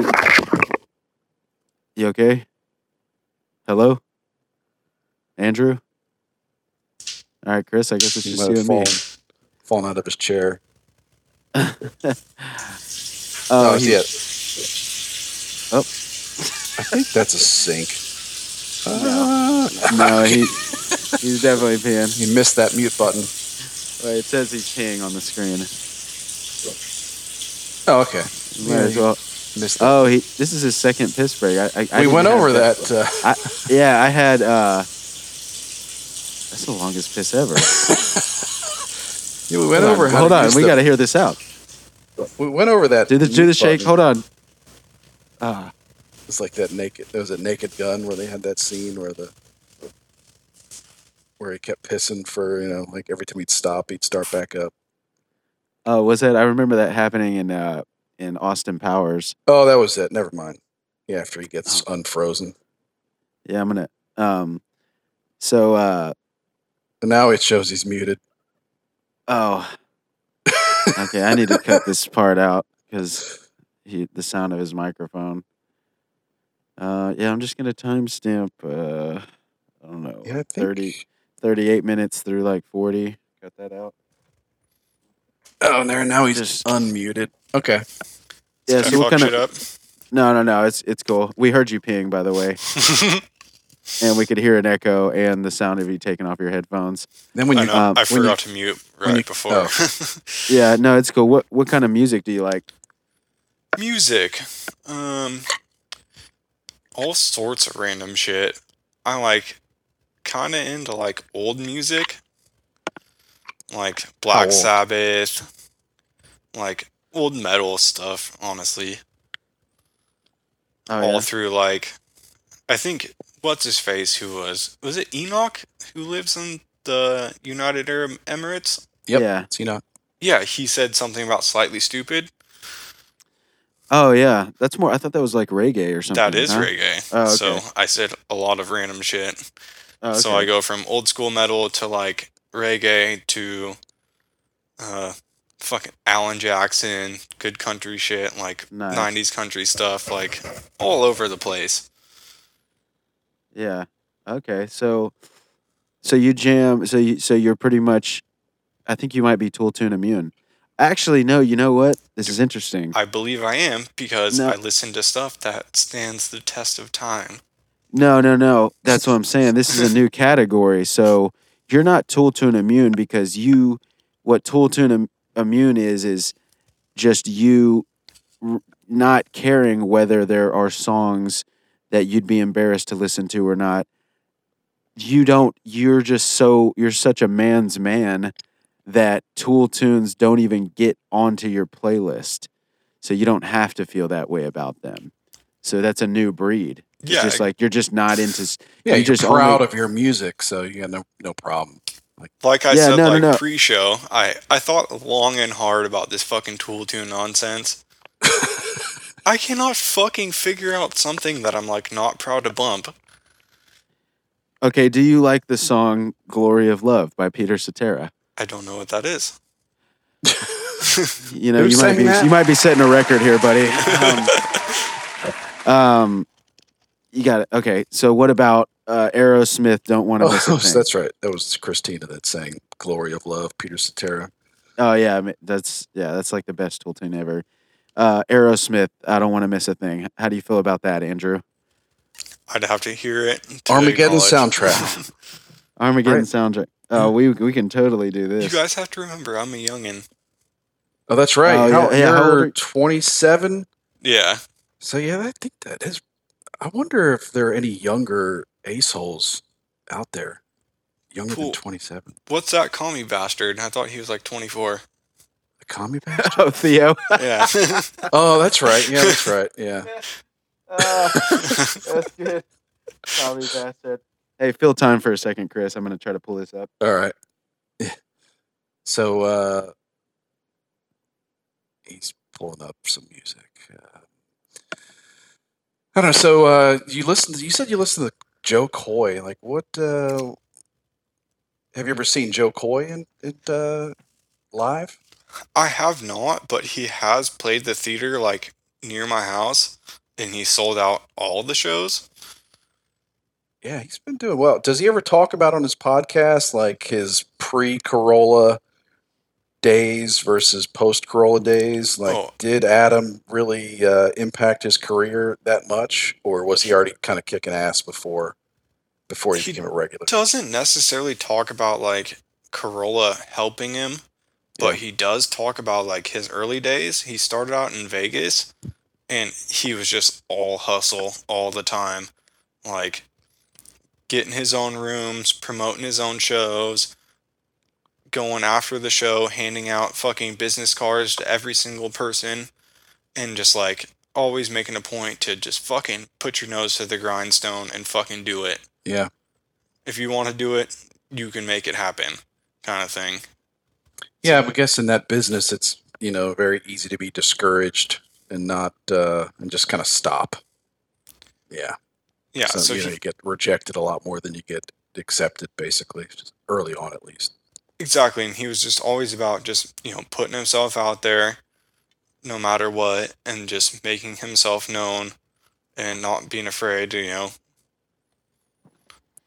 You okay? Hello? Andrew? All right, Chris, I guess it's just you have and me. fallen, fallen out of his chair. Oh, Oh, he- yeah. Oh. I think that's a sink. Ah, no, he he's definitely peeing. he missed that mute button. Wait, it says he's peeing on the screen. Oh, okay. Might as well. Missed that. Oh, he. This is his second piss break. I, I, I we didn't went over that. Uh, I, yeah, I had. uh That's the longest piss ever. yeah, we went Hold over. on, hold on. We the- got to hear this out. We went over that. Do the do the shake. button. Hold on. Ah, It's like that naked. There was a Naked Gun where they had that scene where the where he kept pissing for you know like every time he'd stop he'd start back up. oh, was that? I remember that happening in uh in Austin Powers. Oh, that was it. Never mind. Yeah, after he gets unfrozen, Yeah, I'm gonna. Um, so uh and now it shows he's muted. oh, okay. I need to cut this part out because he the sound of his microphone. Uh, yeah, I'm just gonna timestamp. Uh, I don't know, Yeah, I 30, 38 minutes through like forty. Cut that out. Oh, there now he's Just- unmuted. Okay. Yeah, Did so what fuck kind of? No, no, no. It's it's cool. We heard you peeing, by the way. and we could hear an echo and the sound of you taking off your headphones. Then when I you know. um, I when you- forgot to mute right you- before. oh. Yeah, no, it's cool. What what kind of music do you like? Music. Um all sorts of random shit. I like kinda into like old music. Like Black old? Sabbath. Like old metal stuff, honestly. Oh, all yeah. through like I think what's his face who was was it Enoch who lives in the United Arab Emirates? Yep. Yeah. So, you know, Yeah, he said something about Slightly Stoopid. Oh yeah, that's more. I thought that was like reggae or something. That is huh? reggae. Oh, okay. So I said a lot of random shit. Oh, So. I go from old school metal to like reggae to uh fucking Alan Jackson, good country shit, like Nice. 90s country stuff, like all over the place. Yeah. Okay. So, so you jam. So you so you're pretty much. I think you might be Tool Tune immune. Actually, no. You know what? This is interesting. I believe I am because No. I listen to stuff that stands the test of time. No, no, no. That's what I'm saying. This is a new category. So you're not Tool Tune immune because you, what Tool Tune Im- immune is, is just you r- not caring whether there are songs that you'd be embarrassed to listen to or not. You don't, you're just so, you're such a man's man that Tool tunes don't even get onto your playlist. So you don't have to feel that way about them. So that's a new breed. It's Yeah, just like you're just not into. yeah, you you're just proud only- of your music, so you got no no problem. Like I Yeah, said, no, no, no. pre-show, I I thought long and hard about this fucking Tool Tune nonsense. I cannot fucking figure out something that I'm like not proud to bump. Okay, do you like the song "Glory of Love" by Peter Cetera? I don't know what that is. You know, Who you might be that? you might be setting a record here, buddy. Um, um, you got it. Okay, so what about uh, Aerosmith? Don't want to Oh, miss a that's right. That was Christina that sang "Glory of Love." Peter Cetera. Oh yeah, I mean, that's yeah, that's like the best tool tune ever. Uh, Aerosmith, I don't want to miss a thing. How do you feel about that, Andrew? I'd have to hear it. to Armageddon acknowledge. soundtrack. Armageddon Right. soundtrack. Oh, we we can totally do this. you guys have to remember, I'm a youngin. Oh, that's right. Oh, how, yeah, yeah, how old are you're you? 27. Yeah, So yeah, I think that is. I wonder if there are any younger ace holes out there, younger Cool. than 27. what's that commie bastard? I thought he was like 24. The commie bastard. oh, Theo. Yeah. oh, that's right. Yeah, that's right. Yeah. Uh, that's good. Tommy bastard. Hey, fill time for a second, Chris. I'm gonna try to pull this up. All right. So uh he's pulling up some music. Uh, I don't know. So uh you listened you said you listened to Jo Koy. Like what uh have you ever seen Jo Koy in, in uh live? I have not, but he has played the theater like near my house and he sold out all the shows. Yeah, he's been doing well. Does he ever talk about on his podcast like his pre Carolla days versus post Carolla days? Like, Oh. did Adam really uh, impact his career that much, or was he already kind of kicking ass before before he, He became a regular? Doesn't necessarily talk about like Carolla helping him, but he does talk about like his early days. He started out in Vegas and he was just all hustle all the time. Like getting his own rooms, promoting his own shows, going after the show, handing out fucking business cards to every single person, and just like always making a point to just fucking put your nose to the grindstone and fucking do it. Yeah, If you want to do it, you can make it happen, kind of thing. yeah. I guess in that business, it's you know very easy to be discouraged and not uh, and just kind of stop. Yeah. Yeah, so, so, you know you get rejected a lot more than you get accepted, basically, early on at least. exactly, and he was just always about just you know putting himself out there, no matter what, and just making himself known, and not being afraid to you know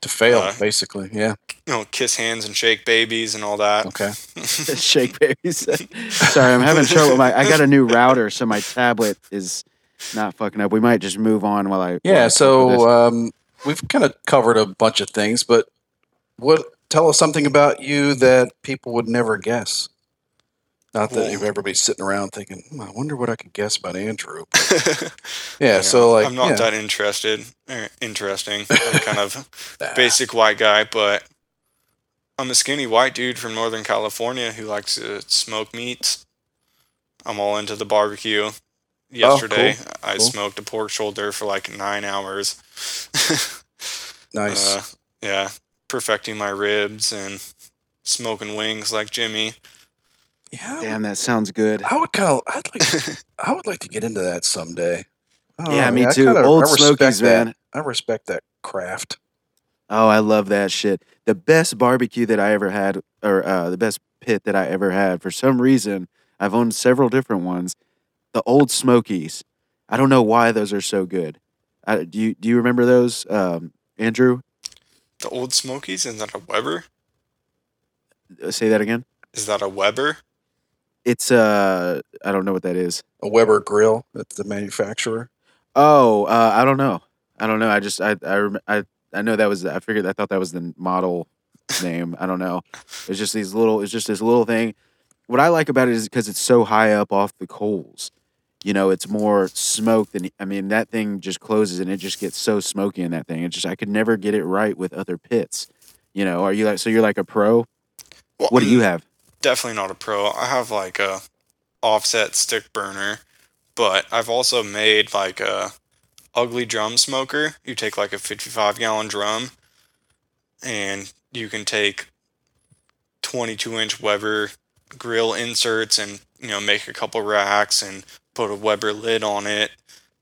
To fail, Uh, basically. Yeah. you know kiss hands and shake babies and all that. Okay. Shake babies. Sorry, I'm having trouble. with My I got a new router, so my tablet is not fucking up. We might just move on while I. Yeah. flip. So, um, we've kind of covered a bunch of things, but what tell us something about you that people would never guess. Not that Well- you've ever been sitting around thinking, "Hmm, I wonder what I could guess about Andrew. Yeah, so like I'm not yeah. that interested. Er, interesting. I'm kind of basic white guy, but I'm a skinny white dude from Northern California who likes to smoke meats. I'm all into the barbecue. Yesterday, I Oh, cool. smoked a pork shoulder for like nine hours. nice. Uh, yeah, perfecting my ribs and smoking wings like Jimmy. yeah, Damn, that sounds good. I would kind of, I'd like, I would like to get into that someday. I don't Yeah, me I too. kinda- Old I respect Smokies, that. man. I respect that craft. Oh, I love that shit. The best barbecue that I ever had, or uh, the best pit that I ever had, for some reason, I've owned several different ones. The Old Smokies. I don't know why those are so good. I, do you do you remember those, um, Andrew? The Old Smokies, is that a Weber? Uh, Say that again. Is that a Weber? It's a I don't know what that is. A Weber grill, that's the manufacturer. Oh, uh, I don't know. I don't know. I just I I rem- I I know that was I figured I thought that was the model name. I don't know. It's just these little. It's just this little thing. What I like about it is because it's so high up off the coals. You know, it's more smoke than I mean. That thing just closes and it just gets so smoky in that thing. It just I could never get it right with other pits. You know, are you like so? You're like a pro. Well, What do you mm, have? Definitely not a pro. I have like a offset stick burner, but I've also made like a ugly drum smoker. You take like a 55 gallon drum, and you can take 22 inch Weber grill inserts and you know make a couple racks and put a Weber lid on it,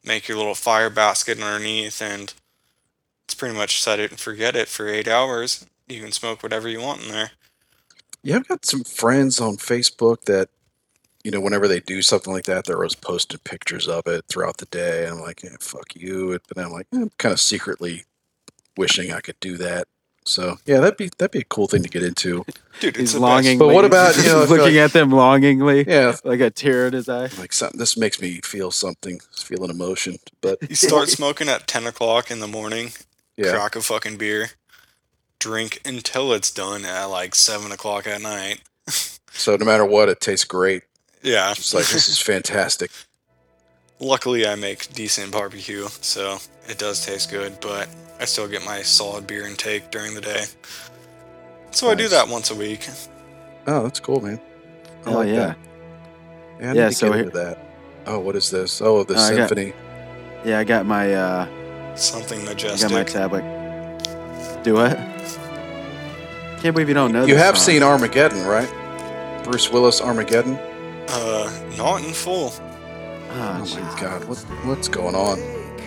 make your little fire basket underneath, and it's pretty much set it and forget it for eight hours. You can smoke whatever you want in there. Yeah, I've got some friends on Facebook that, you know, whenever they do something like that, they're always posting pictures of it throughout the day. I'm like, fuck you. But I'm like, I'm kind of secretly wishing I could do that. So yeah, that'd be that'd be a cool thing to get into. Dude, it's He's the longing. But what about, you know, looking like- at them longingly, Yeah, like a tear in his eye? like something. This makes me feel something, feel an emotion. But. You start smoking at 10 o'clock in the morning, yeah, crack a fucking beer, drink until it's done at like 7 o'clock at night. so no matter what, it tastes great. Yeah. It's like this is fantastic. Luckily, I make decent barbecue, so it does taste good, but I still get my solid beer intake during the day. So I do that once a week. Oh, that's cool, man. I Oh like yeah. that. Yeah, I Yeah, need to so here- that. Oh, what is this? Oh, the Oh, I got- symphony. Yeah, I got my uh, Something majestic. I got my tablet. Do what? Can't believe you don't know. You this have song. seen Armageddon, right? Bruce Willis Armageddon. Uh, not in full. Ah, Oh my God, what what's going on?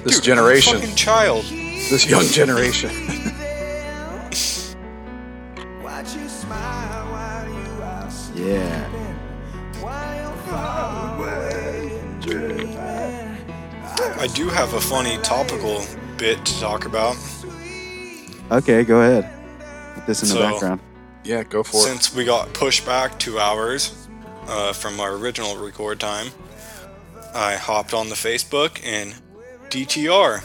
This Dude, generation, I'm a fucking child. This young generation. Yeah. I do have a funny topical bit to talk about. Okay, go ahead. Put this in the background. yeah, go for it. Since we got pushed back two hours uh, from our original record time, I hopped on the Facebook and DTR,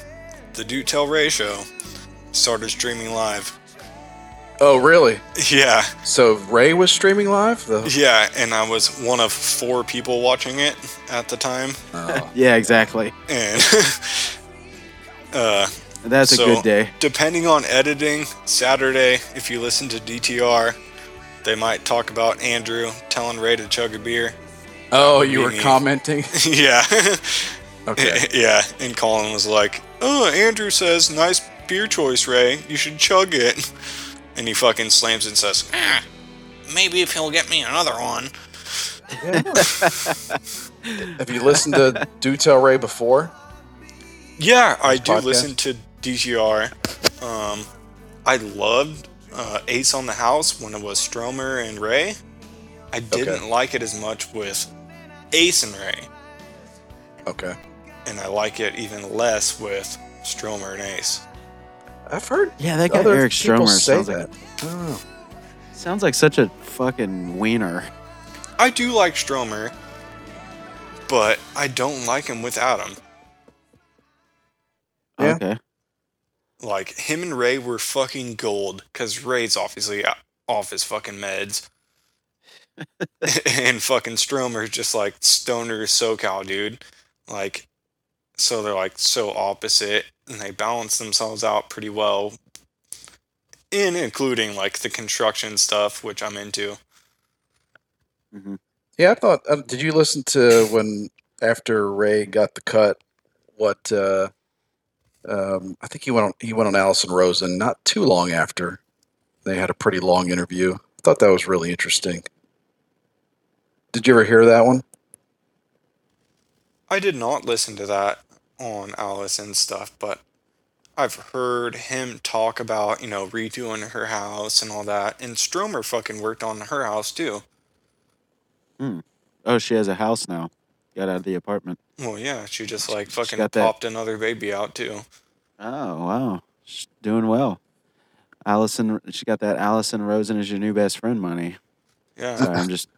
the Do Tell Ray Show, started streaming live. Oh, really? Yeah, So Ray was streaming live. The, yeah, and I was one of four people watching it at the time, oh, Yeah, exactly. and uh, That's a good day. depending on editing, Saturday, if you listen to DTR, they might talk about Andrew telling Ray to chug a beer. oh, you were Maybe. commenting. yeah. Okay. yeah, and Colin was like, "Oh, Andrew says nice beer choice, Ray. You should chug it." And he fucking slams and says, "Ah, "Maybe if he'll get me another one." Have you listened to Do Tell Ray before? Yeah, I do podcast? listen to DTR. Um, I loved uh, Ace on the House when it was Stromer and Ray. I didn't like it as much with Ace and Ray, Okay. And I like it even less with Stromer and Ace. I've heard Yeah, that guy Eric Stromer say sounds that. like Oh. sounds like such a fucking wiener. I do like Stromer, but I don't like him without him. Yeah. Okay. like him and Ray were fucking gold because Ray's obviously off his fucking meds. and fucking Stromer's just like stoner SoCal dude. Like, so they're like so opposite and they balance themselves out pretty well. In including like the construction stuff, which I'm into. hmm Yeah, I thought. Uh, did you listen to when after Ray got the cut? What uh, um, I think he went on. He went on Alison Rosen not too long after. They had a pretty long interview. I thought that was really interesting. Did you ever hear that one? I did not listen to that on Alison stuff, but I've heard him talk about, you know, redoing her house and all that. And Stromer fucking worked on her house too. Hmm. Oh, she has a house now. Got out of the apartment. Well, yeah, she just like fucking got that- popped another baby out too. Oh wow, she's doing well. Alison, she got that Alison Rosen is your new best friend money. Yeah. Sorry, I'm just.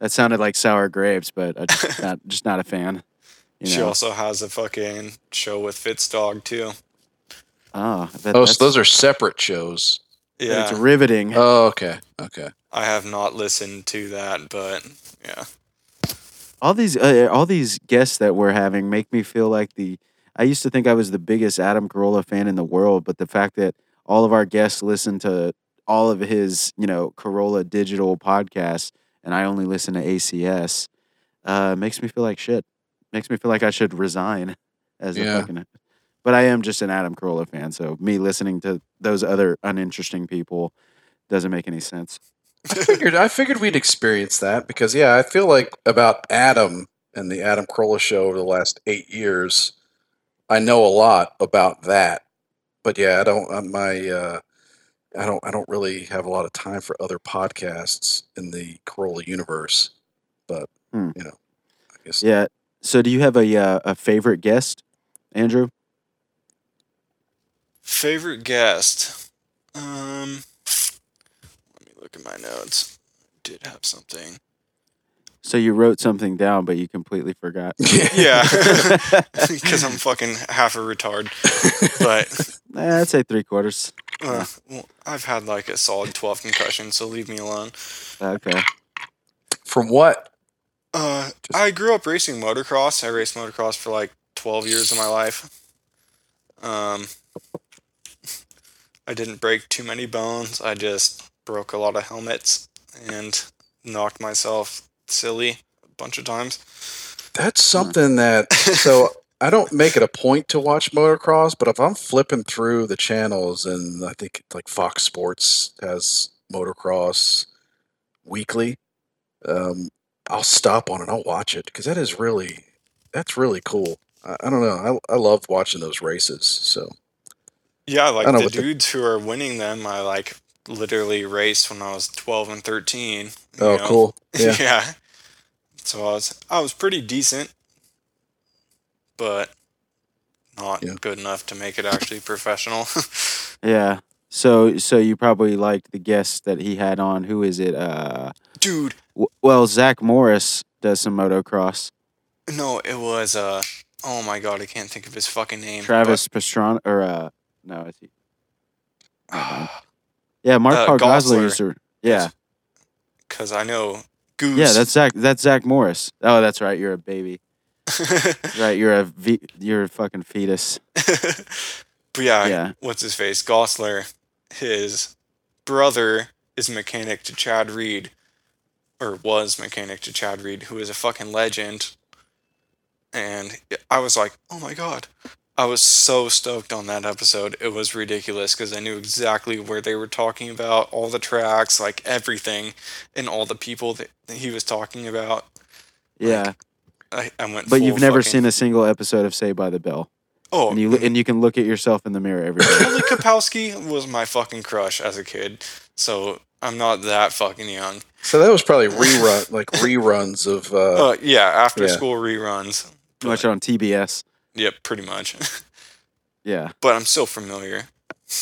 That sounded like sour grapes, but I just not just not a fan. You She know. also has a fucking show with Fitz Dog too. oh, I bet Oh, so those are separate shows. Yeah. It's riveting. Oh, okay, okay. I have not listened to that, but yeah. all these uh, all these guests that we're having make me feel like the I used to think I was the biggest Adam Carolla fan in the world, but the fact that all of our guests listen to all of his, you know, Carolla digital podcasts and I only listen to ACS uh makes me feel like shit. Makes me feel like I should resign as Yeah. a fucking but I am just an Adam Carolla fan, so me listening to those other uninteresting people doesn't make any sense. I figured I figured we'd experience that because yeah, I feel like about Adam and the Adam Carolla show over the last eight years, I know a lot about that. But yeah, I don't. My uh, I don't. I don't really have a lot of time for other podcasts in the Carolla universe. But Hmm. you know, I guess Yeah. So do you have a uh, a favorite guest, Andrew? Favorite guest. Um let me look at my notes. Did have something. So you wrote something down, but you completely forgot. Yeah. Because I'm fucking half a retard. But Eh, I'd say three quarters. uh, well, I've had like a solid 12 concussions, so leave me alone. Okay. from what? Uh, Just- I grew up racing motocross. I raced motocross for like 12 years of my life. Um, I didn't break too many bones. I just broke a lot of helmets and knocked myself silly a bunch of times. That's something that. So I don't make it a point to watch motocross, but if I'm flipping through the channels and I think like Fox Sports has motocross weekly, um, I'll stop on it. I'll watch it because that is really that's really cool. I, I don't know. I, I love watching those races. So Yeah, like the what the- dudes who are winning them, I like literally raced when I was 12 and 13. oh, know? cool. Yeah. yeah. So I was I was pretty decent, but not Yeah. good enough to make it actually professional. Yeah. So so you probably liked the guest that he had on. Who is it? Uh, Dude, w- well, Zach Morris does some motocross. no, it was uh oh my god, I can't think of his fucking name. Travis Pastrana or uh, no, is he? Yeah, Mark Uh, Paul Gosselaar Gosselaar. used to. Yeah, Cuz I know Goose. yeah, that's Zach. That's Zach Morris. Oh, that's right. You're a baby. Right, you're a v, you're a fucking fetus. But yeah, Yeah. what's his face? Gosselaar, his brother is mechanic to Chad Reed, or was mechanic to Chad Reed, who is a fucking legend. And I was like, oh my god. I was so stoked on that episode. It was ridiculous because I knew exactly where they were talking about, all the tracks, like everything, and all the people that that he was talking about. Yeah, I, I went. but you've never fucking- seen a single episode of Saved by the Bell, Oh, and you and you can look at yourself in the mirror every day. Kelly Kapowski was my fucking crush as a kid, so I'm not that fucking young. So that was probably rerun, like reruns of. Uh, Uh, yeah, after yeah. school reruns. Watch it on TBS. Yep, pretty much. Yeah. but I'm still familiar.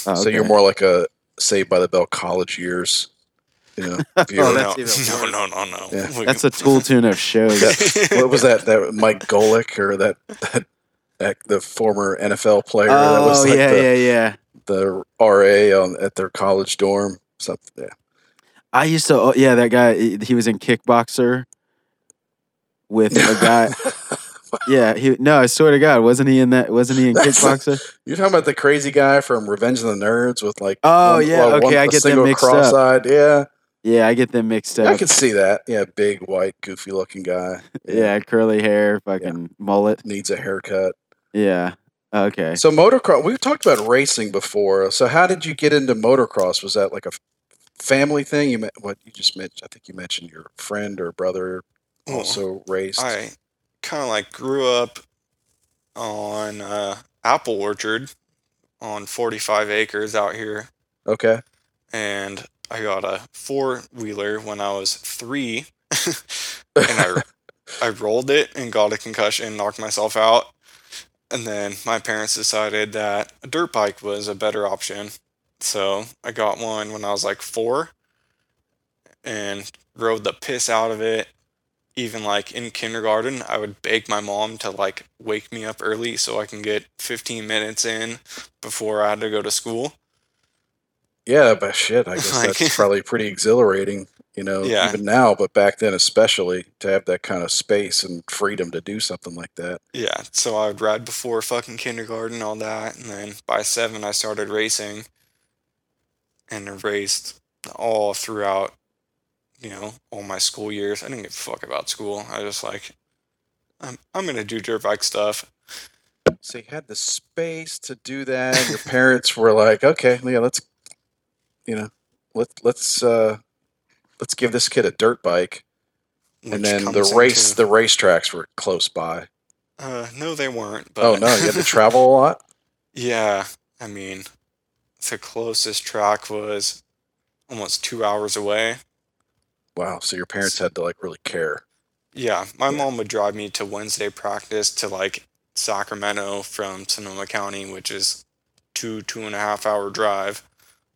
Oh, So you're more like a Saved by the Bell college years. You know. Oh, no, no, no, no, no. Yeah. That's a tool tune of shows. what was that? That Mike Golic or that that, that the former NFL player? that Oh was like yeah, the, yeah, yeah. the RA on at their college dorm. Something. Yeah. I used to. Oh, yeah, that guy. He was in Kickboxer with a guy. yeah, he. No, I swear to God, wasn't he in that? Wasn't he in That's- Kickboxer? You're talking about the crazy guy from Revenge of the Nerds with like Oh, yeah, okay, I get them single mixed up. cross-eyed. Yeah, Yeah, I get them mixed up. I can see that. Yeah, big white goofy looking guy. yeah, curly hair, fucking mullet. needs a haircut. Yeah. Okay. So motocross. We've talked about racing before. So how did you get into motocross? Was that like a family thing? You met what you just mentioned. I think you mentioned your friend or brother Well, also raced. I kind of like grew up on uh, apple orchard on 45 acres out here, okay. and I got a four wheeler when I was three, and I I rolled it and got a concussion, knocked myself out, and then my parents decided that a dirt bike was a better option, so I got one when I was like four, and rode the piss out of it. Even like in kindergarten, I would beg my mom to like wake me up early so I can get 15 minutes in before I had to go to school. Yeah, but shit, I guess Like- that's probably pretty exhilarating. You know, Yeah. even now, but back then especially to have that kind of space and freedom to do something like that. Yeah, so I would ride before fucking kindergarten, all that, and then by seven I started racing, and raced all throughout, you know, all my school years. I didn't give a fuck about school. I just like, I'm I'm gonna do dirt bike stuff. So you had the space to do that. Your parents were like, "Okay, yeah, let's, you know, let let's uh, let's give this kid a dirt bike." which And then the race, into- the racetracks were close by. uh, no, they weren't. But Oh no, you had to travel a lot. yeah, I mean, the closest track was almost two hours away. Wow, so your parents had to like really care. Yeah, my Yeah. mom would drive me to Wednesday practice to like Sacramento from Sonoma County, which is two two and a half hour drive.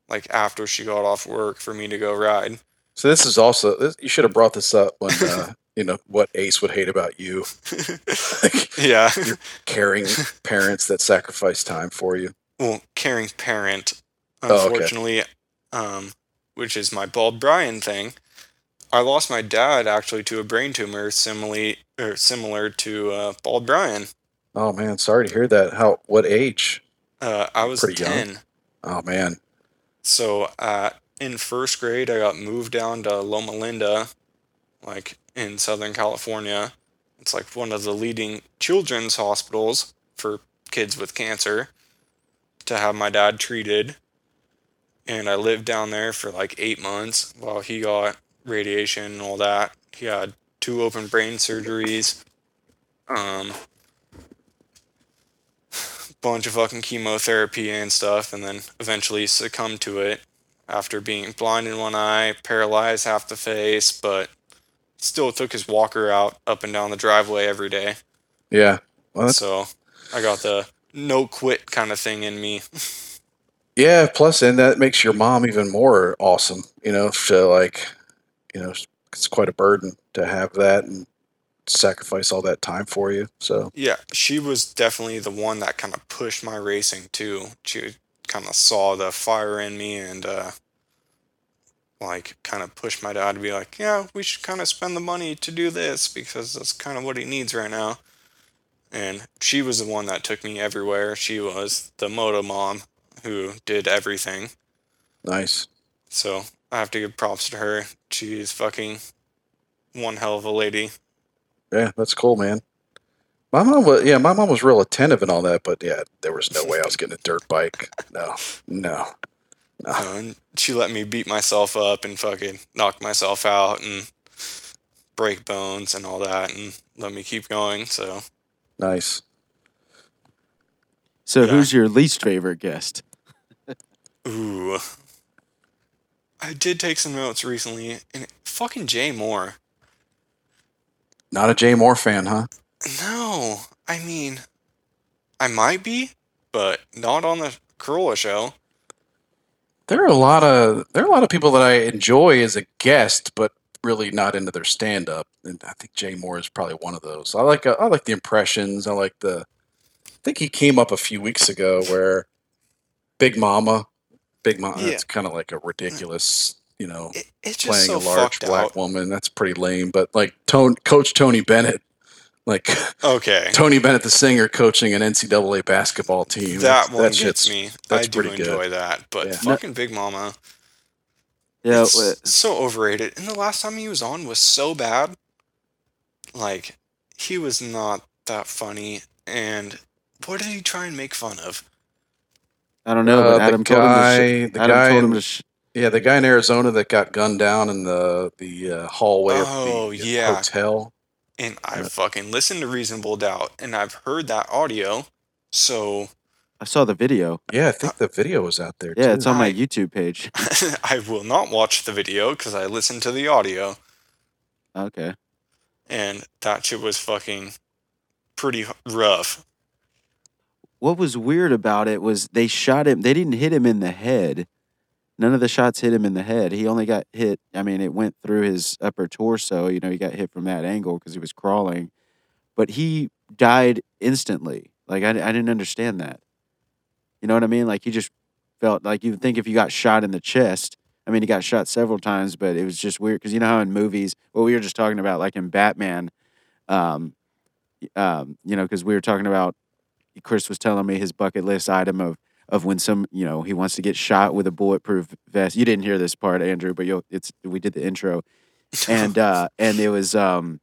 Like after she got off work for me to go ride. So this is also this, you should have brought this up when uh, you know what Ace would hate about you, like yeah, You're- caring parents that sacrifice time for you. well, caring parent. Oh, okay. Unfortunately, um, which is my bald Brian thing. I lost my dad actually to a brain tumor, similarly or similar to uh, bald Brian. Oh man, sorry to hear that. How what age? Uh, I was Pretty young. ten. Oh man. So uh, in first grade, I got moved down to Loma Linda, like in Southern California. It's like one of the leading children's hospitals for kids with cancer to have my dad treated. And I lived down there for like eight months while he got radiation and all that. He had two open brain surgeries, um, bunch of fucking chemotherapy and stuff, and then eventually succumbed to it after being blind in one eye, paralyzed half the face, but still took his walker out up and down the driveway every day. Yeah. Well, So I got the no quit kind of thing in me. yeah. Plus, and that makes your mom even more awesome. You know, to like, you know, it's quite a burden to have that and sacrifice all that time for you. So Yeah, she was definitely the one that kind of pushed my racing too. She kind of saw the fire in me and uh like kind of push my dad to be like, "Yeah, we should kind of spend the money to do this because that's kind of what he needs right now." And she was the one that took me everywhere. She was the moto mom who did everything. nice. So, I have to give props to her. She's fucking one hell of a lady. Yeah, that's cool, man. My mom was yeah, my mom was real attentive and all that, but yeah, there was no way I was getting a dirt bike. No, no. And she let me beat myself up and fucking knock myself out and break bones and all that and let me keep going. So Nice. So Yeah. who's your least favorite guest? ooh. I did take some notes recently and fucking Jay Mohr. Not a Jay Mohr fan, huh? No, I mean I might be, but not on the Carolla show. There are a lot of there are a lot of people that I enjoy as a guest, but really not into their stand up. And I think Jay Mohr is probably one of those. I like uh, I like the impressions. I like the. I think he came up a few weeks ago where Big Mama. Big Mama. Yeah. It's kind of like a ridiculous, you know, It, playing so a large black out. woman. That's pretty lame. But like Tone, Coach Tony Bennett, like Okay, Tony Bennett, the singer, coaching an NCAA basketball team. that one that gets me. that's I do pretty good. enjoy that, but Yeah. fucking Big Mama, Yeah, it's so overrated. And the last time he was on was so bad. Like, he was not that funny. And what did he try and make fun of? I don't know. Uh, But the Adam told him to. Sh- the Adam guy told him in- to. Sh- Yeah, the guy in Arizona that got gunned down in the the uh, hallway Oh, of the yeah. hotel. And I Yeah. fucking listened to Reasonable Doubt, and I've heard that audio. So I saw the video. Yeah, I think uh, the video was out there. Yeah, too. it's on my I- YouTube page. I will not watch the video because I listened to the audio, Okay. and that shit was fucking pretty rough. What was weird about it was they shot him. They didn't hit him in the head. None of the shots hit him in the head. He only got hit. I mean, it went through his upper torso. You know, he got hit from that angle because he was crawling. But he died instantly. Like I, I didn't understand that. You know what I mean? Like he just felt like you think if you got shot in the chest. I mean, he got shot several times, but it was just weird because you know how in movies, what we were just talking about, like in Batman, um, um, you know, because we were talking about Chris was telling me his bucket list item of of when some you know he wants to get shot with a bulletproof vest. You didn't hear this part, Andrew, but you'll it's we did the intro, and uh, and it was um,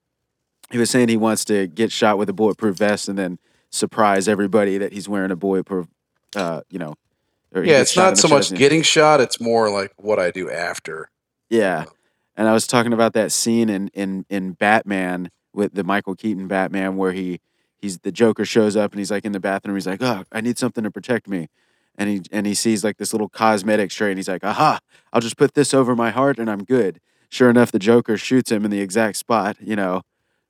he was saying he wants to get shot with a bulletproof vest and then surprise everybody that he's wearing a bulletproof, uh, you know. or Yeah, it's not so much getting shot; it's more like what I do after. yeah. And I was talking about that scene in in in Batman with the Michael Keaton Batman where he he's the Joker shows up and he's like in the bathroom he's like, "Oh, I need something to protect me." And he and he sees like this little cosmetic tray and he's like, "Aha, I'll just put this over my heart and I'm good." Sure enough, the Joker shoots him in the exact spot, you know.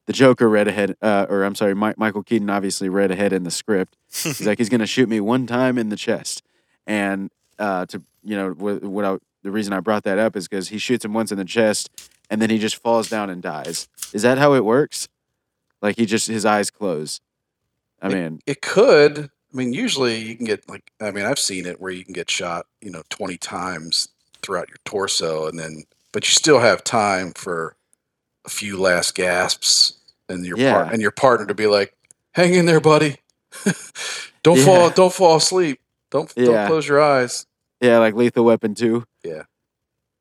The Joker read ahead, uh, or I'm sorry, Mi- Michael Keaton obviously read ahead in the script. He's like, he's going to shoot me one time in the chest, and uh, to you know what, what I, the reason I brought that up is because he shoots him once in the chest, and then he just falls down and dies. Is that how it works? Like he just his eyes close. I mean, It could. I mean, usually you can get like. I mean, I've seen it where you can get shot, you know, twenty times throughout your torso, and then but you still have time for a few last gasps, and your Yeah. part and your partner to be like, "Hang in there, buddy. don't Yeah. fall. Don't fall asleep. Don't Yeah. don't close your eyes." yeah, like Lethal Weapon two. Yeah.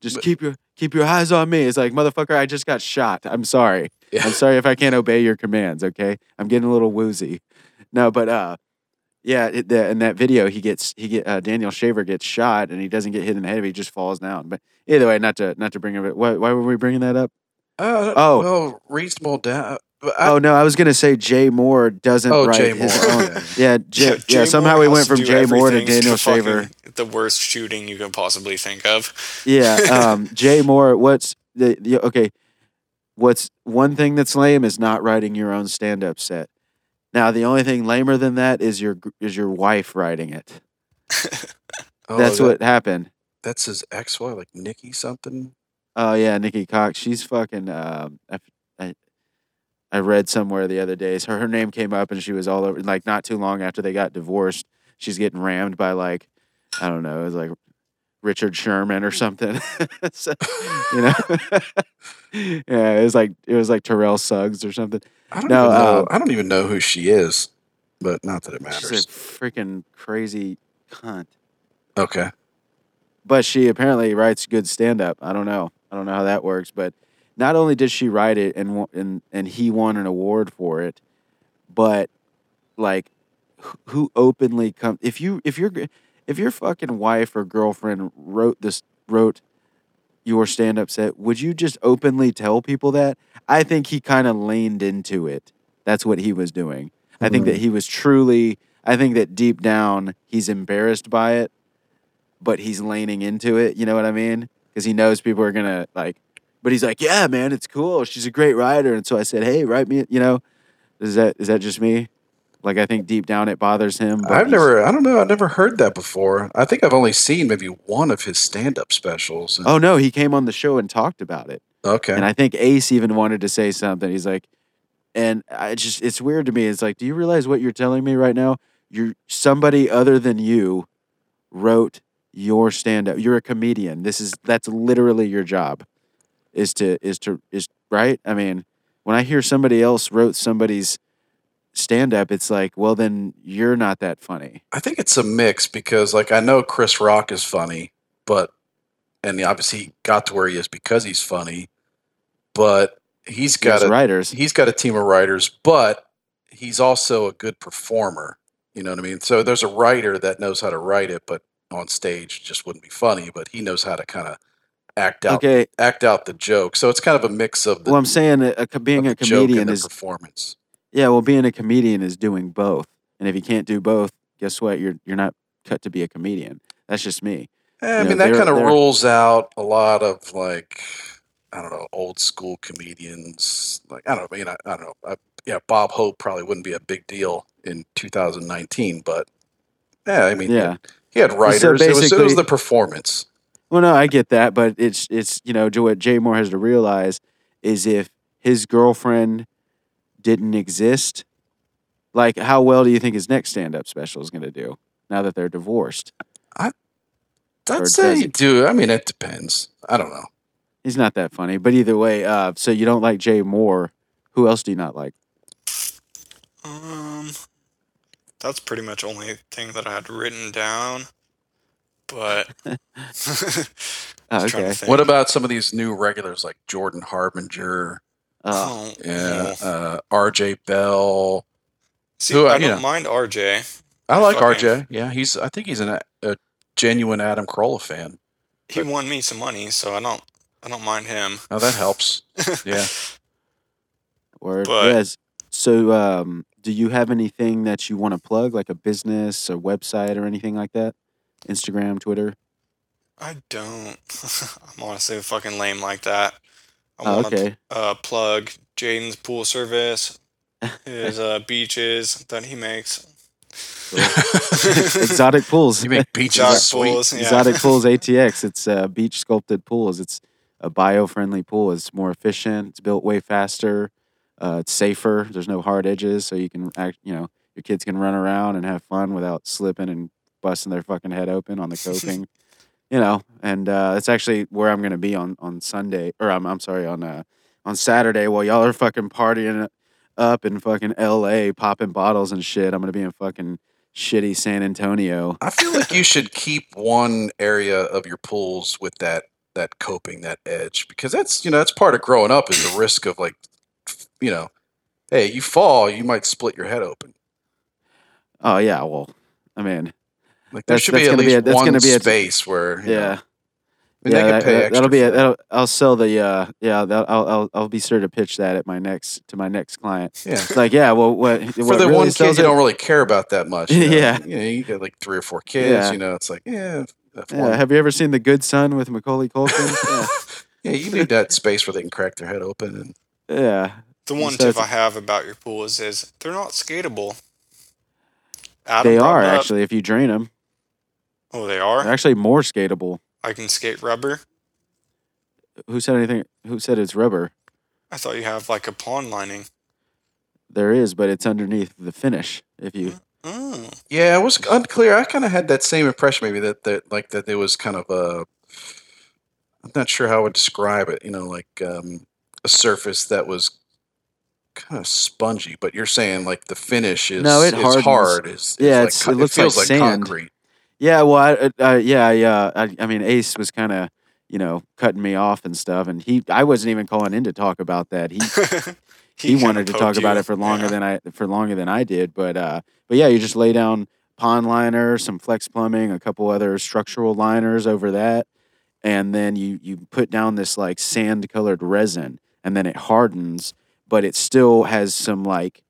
Just But- keep your keep your eyes on me. It's like motherfucker, I just got shot. I'm sorry. Yeah. I'm sorry if I can't obey your commands. Okay, I'm getting a little woozy. No, but uh, yeah, it, the, in that video, he gets he get uh, Daniel Shaver gets shot and he doesn't get hit in the head. He just falls down. But either way, not to not to bring up it. Why, why were we bringing that up? Uh, Oh. well, reasonable doubt. I- oh no, I was gonna say Jay Mohr doesn't Oh, write Jay his Mohr. own. Yeah. Yeah, Jay, yeah. Jay somehow Mohr we went from Jay Mohr to Daniel Shaver. The worst shooting you can possibly think of. Yeah, um, Jay Mohr. What's the, the okay? What's one thing that's lame is not writing your own stand-up set. Now, the only thing lamer than that is your is your wife writing it. oh, that's that- what happened. That's his ex-wife, like Nikki something. Oh yeah, Nikki Cox. She's fucking. Um, I, I, I read somewhere the other day. So her name came up, and she was all over. Like not too long after they got divorced, she's getting rammed by like, I don't know, it was like Richard Sherman or something. So, you know, yeah, it was like it was like Terrell Suggs or something. I don't No, even know. um, I don't even know who she is, but not that it matters. She's a freaking crazy cunt. Okay. but she apparently writes good stand up. I don't know. I don't know how that works, but not only did she write it and and and he won an award for it, but like who openly come if you if your if your fucking wife or girlfriend wrote this wrote your stand up set, would you just openly tell people that? I think he kind of leaned into it. That's what he was doing. I think that he was truly I think that deep down he's embarrassed by it but he's leaning into it. You know what I mean? Because he knows people are gonna like. But he's like, "Yeah, man, it's cool. She's a great writer." And so I said, "Hey, write me." You know, is that is that just me? Like I think deep down it bothers him. But I've never. I don't know. I've never heard that before. I think I've only seen maybe one of his stand-up specials. and- Oh no, he came on the show and talked about it. okay. And I think Ace even wanted to say something. He's like, and I just it's weird to me. It's like, do you realize what you're telling me right now? You're somebody other than you wrote your stand up. You're a comedian. This is that's literally your job. Is to is to is right? I mean, when I hear somebody else wrote somebody's stand up, it's like, well then you're not that funny. I think it's a mix because, like, I know Chris Rock is funny, but and obviously he got to where he is because he's funny, but he's got a writers. he's got a team of writers, but he's also a good performer. You know what I mean? So there's a writer that knows how to write it, but on stage just wouldn't be funny. But he knows how to kind of act out Okay. act out the joke. So it's kind of a mix of the, Well, I'm saying a, a, being a the joke and comedian is performance. Yeah. Well, being a comedian is doing both, and if you can't do both, guess what? You're you're not cut to be a comedian. That's just me. Eh, I Yeah, mean, that kind of rules out a lot of like, I don't know, old school comedians. Like, I don't know, you know, I don't know. I, yeah, Bob Hope probably wouldn't be a big deal in 2019, but yeah, I mean, Yeah. he had writers. it, was, it was the performance. Well, no, I get that, but it's it's you know what Jay Mohr has to realize is if his girlfriend didn't exist, like how well do you think his next stand up special is going to do now that they're divorced? Or I'd does say, it? dude. I mean, it depends. I don't know. He's not that funny, but either way, uh, so you don't like Jay Mohr. Who else do you not like? Um, that's pretty much only thing that I had written down. But Oh, Just trying to okay. What about some of these new regulars like Jordan Harbinger, Uh, oh, yeah, no. uh, R.J. Bell? See, who, uh, I you don't know. mind RJ. I like Fucking- R.J. Yeah, he's. I think he's an, a genuine Adam Carolla fan. He But- won me some money, so I don't. I don't mind him. Oh, that helps. Yeah. word. But- yes. So, um, do you have anything that you want to plug, like a business, a website, or anything like that? Instagram, Twitter. I don't. I'm honestly fucking lame like that. I Oh, want okay. to uh, plug Jaden's pool service, his uh, beaches that he makes. Exotic pools. You make beaches Exotic sweet. pools, yeah. Exotic Pools ATX. It's uh, beach sculpted pools. It's a bio-friendly pool. It's more efficient. It's built way faster. Uh, it's safer. There's no hard edges, so you can act. You know, your kids can run around and have fun without slipping and busting their fucking head open on the coping. You know, and uh, that's actually where I'm gonna be on on Sunday, or I'm I'm sorry on uh, on Saturday while y'all are fucking partying up in fucking L.A. popping bottles and shit. I'm gonna be in fucking shitty San Antonio. I feel like you should keep one area of your pools with that that coping, that edge, because that's you know that's part of growing up is the risk of like, you know, hey, you fall, you might split your head open. Oh yeah, well, I mean, Like there That's- should be at gonna be least a- that's one be a- space where you know, yeah, I mean, yeah, they can that, pay that- extra that'll be a, that. that'll, I'll sell the uh yeah that, I'll, I'll I'll be sure to pitch that at my next to my next client. yeah. It's like yeah, well, what For what the really one kid sells you don't really care about that much. You know? Yeah. you know, you got like three or four kids. Yeah. You know, it's like yeah, Yeah, have you ever seen The Good Son with Macaulay Culkin? yeah, you need that space where they can crack their head open and yeah, yeah. The one So tip I have about your pools is they're not skatable. Adam They are up- actually if you drain them. Oh, they They're actually more skatable. I can skate rubber. Who said anything? Who said it's rubber? I thought you have like a pond lining. There is, but it's underneath the finish. If you Oh, Yeah, it was unclear. I kind of had that same impression, maybe that that like that it was kind of a. I'm not sure how I would describe it. You know, like um, a surface that was kind of spongy. But you're saying like the finish is No, it is hardens. hard. Is, is Yeah, like it's- co- it looks feels like like, sand. concrete. Yeah, well, I, uh, uh, yeah, yeah. I, I mean, Ace was kind of, you know, cutting me off and stuff, and he, I wasn't even calling in to talk about that. He, he, kinda wanted to talk poked about it for longer Yeah. than I, for longer than I did. But, uh, but yeah, you just lay down pond liner, some flex plumbing, a couple other structural liners over that, and then you, you put down this like sand colored resin, and then it hardens, but it still has some like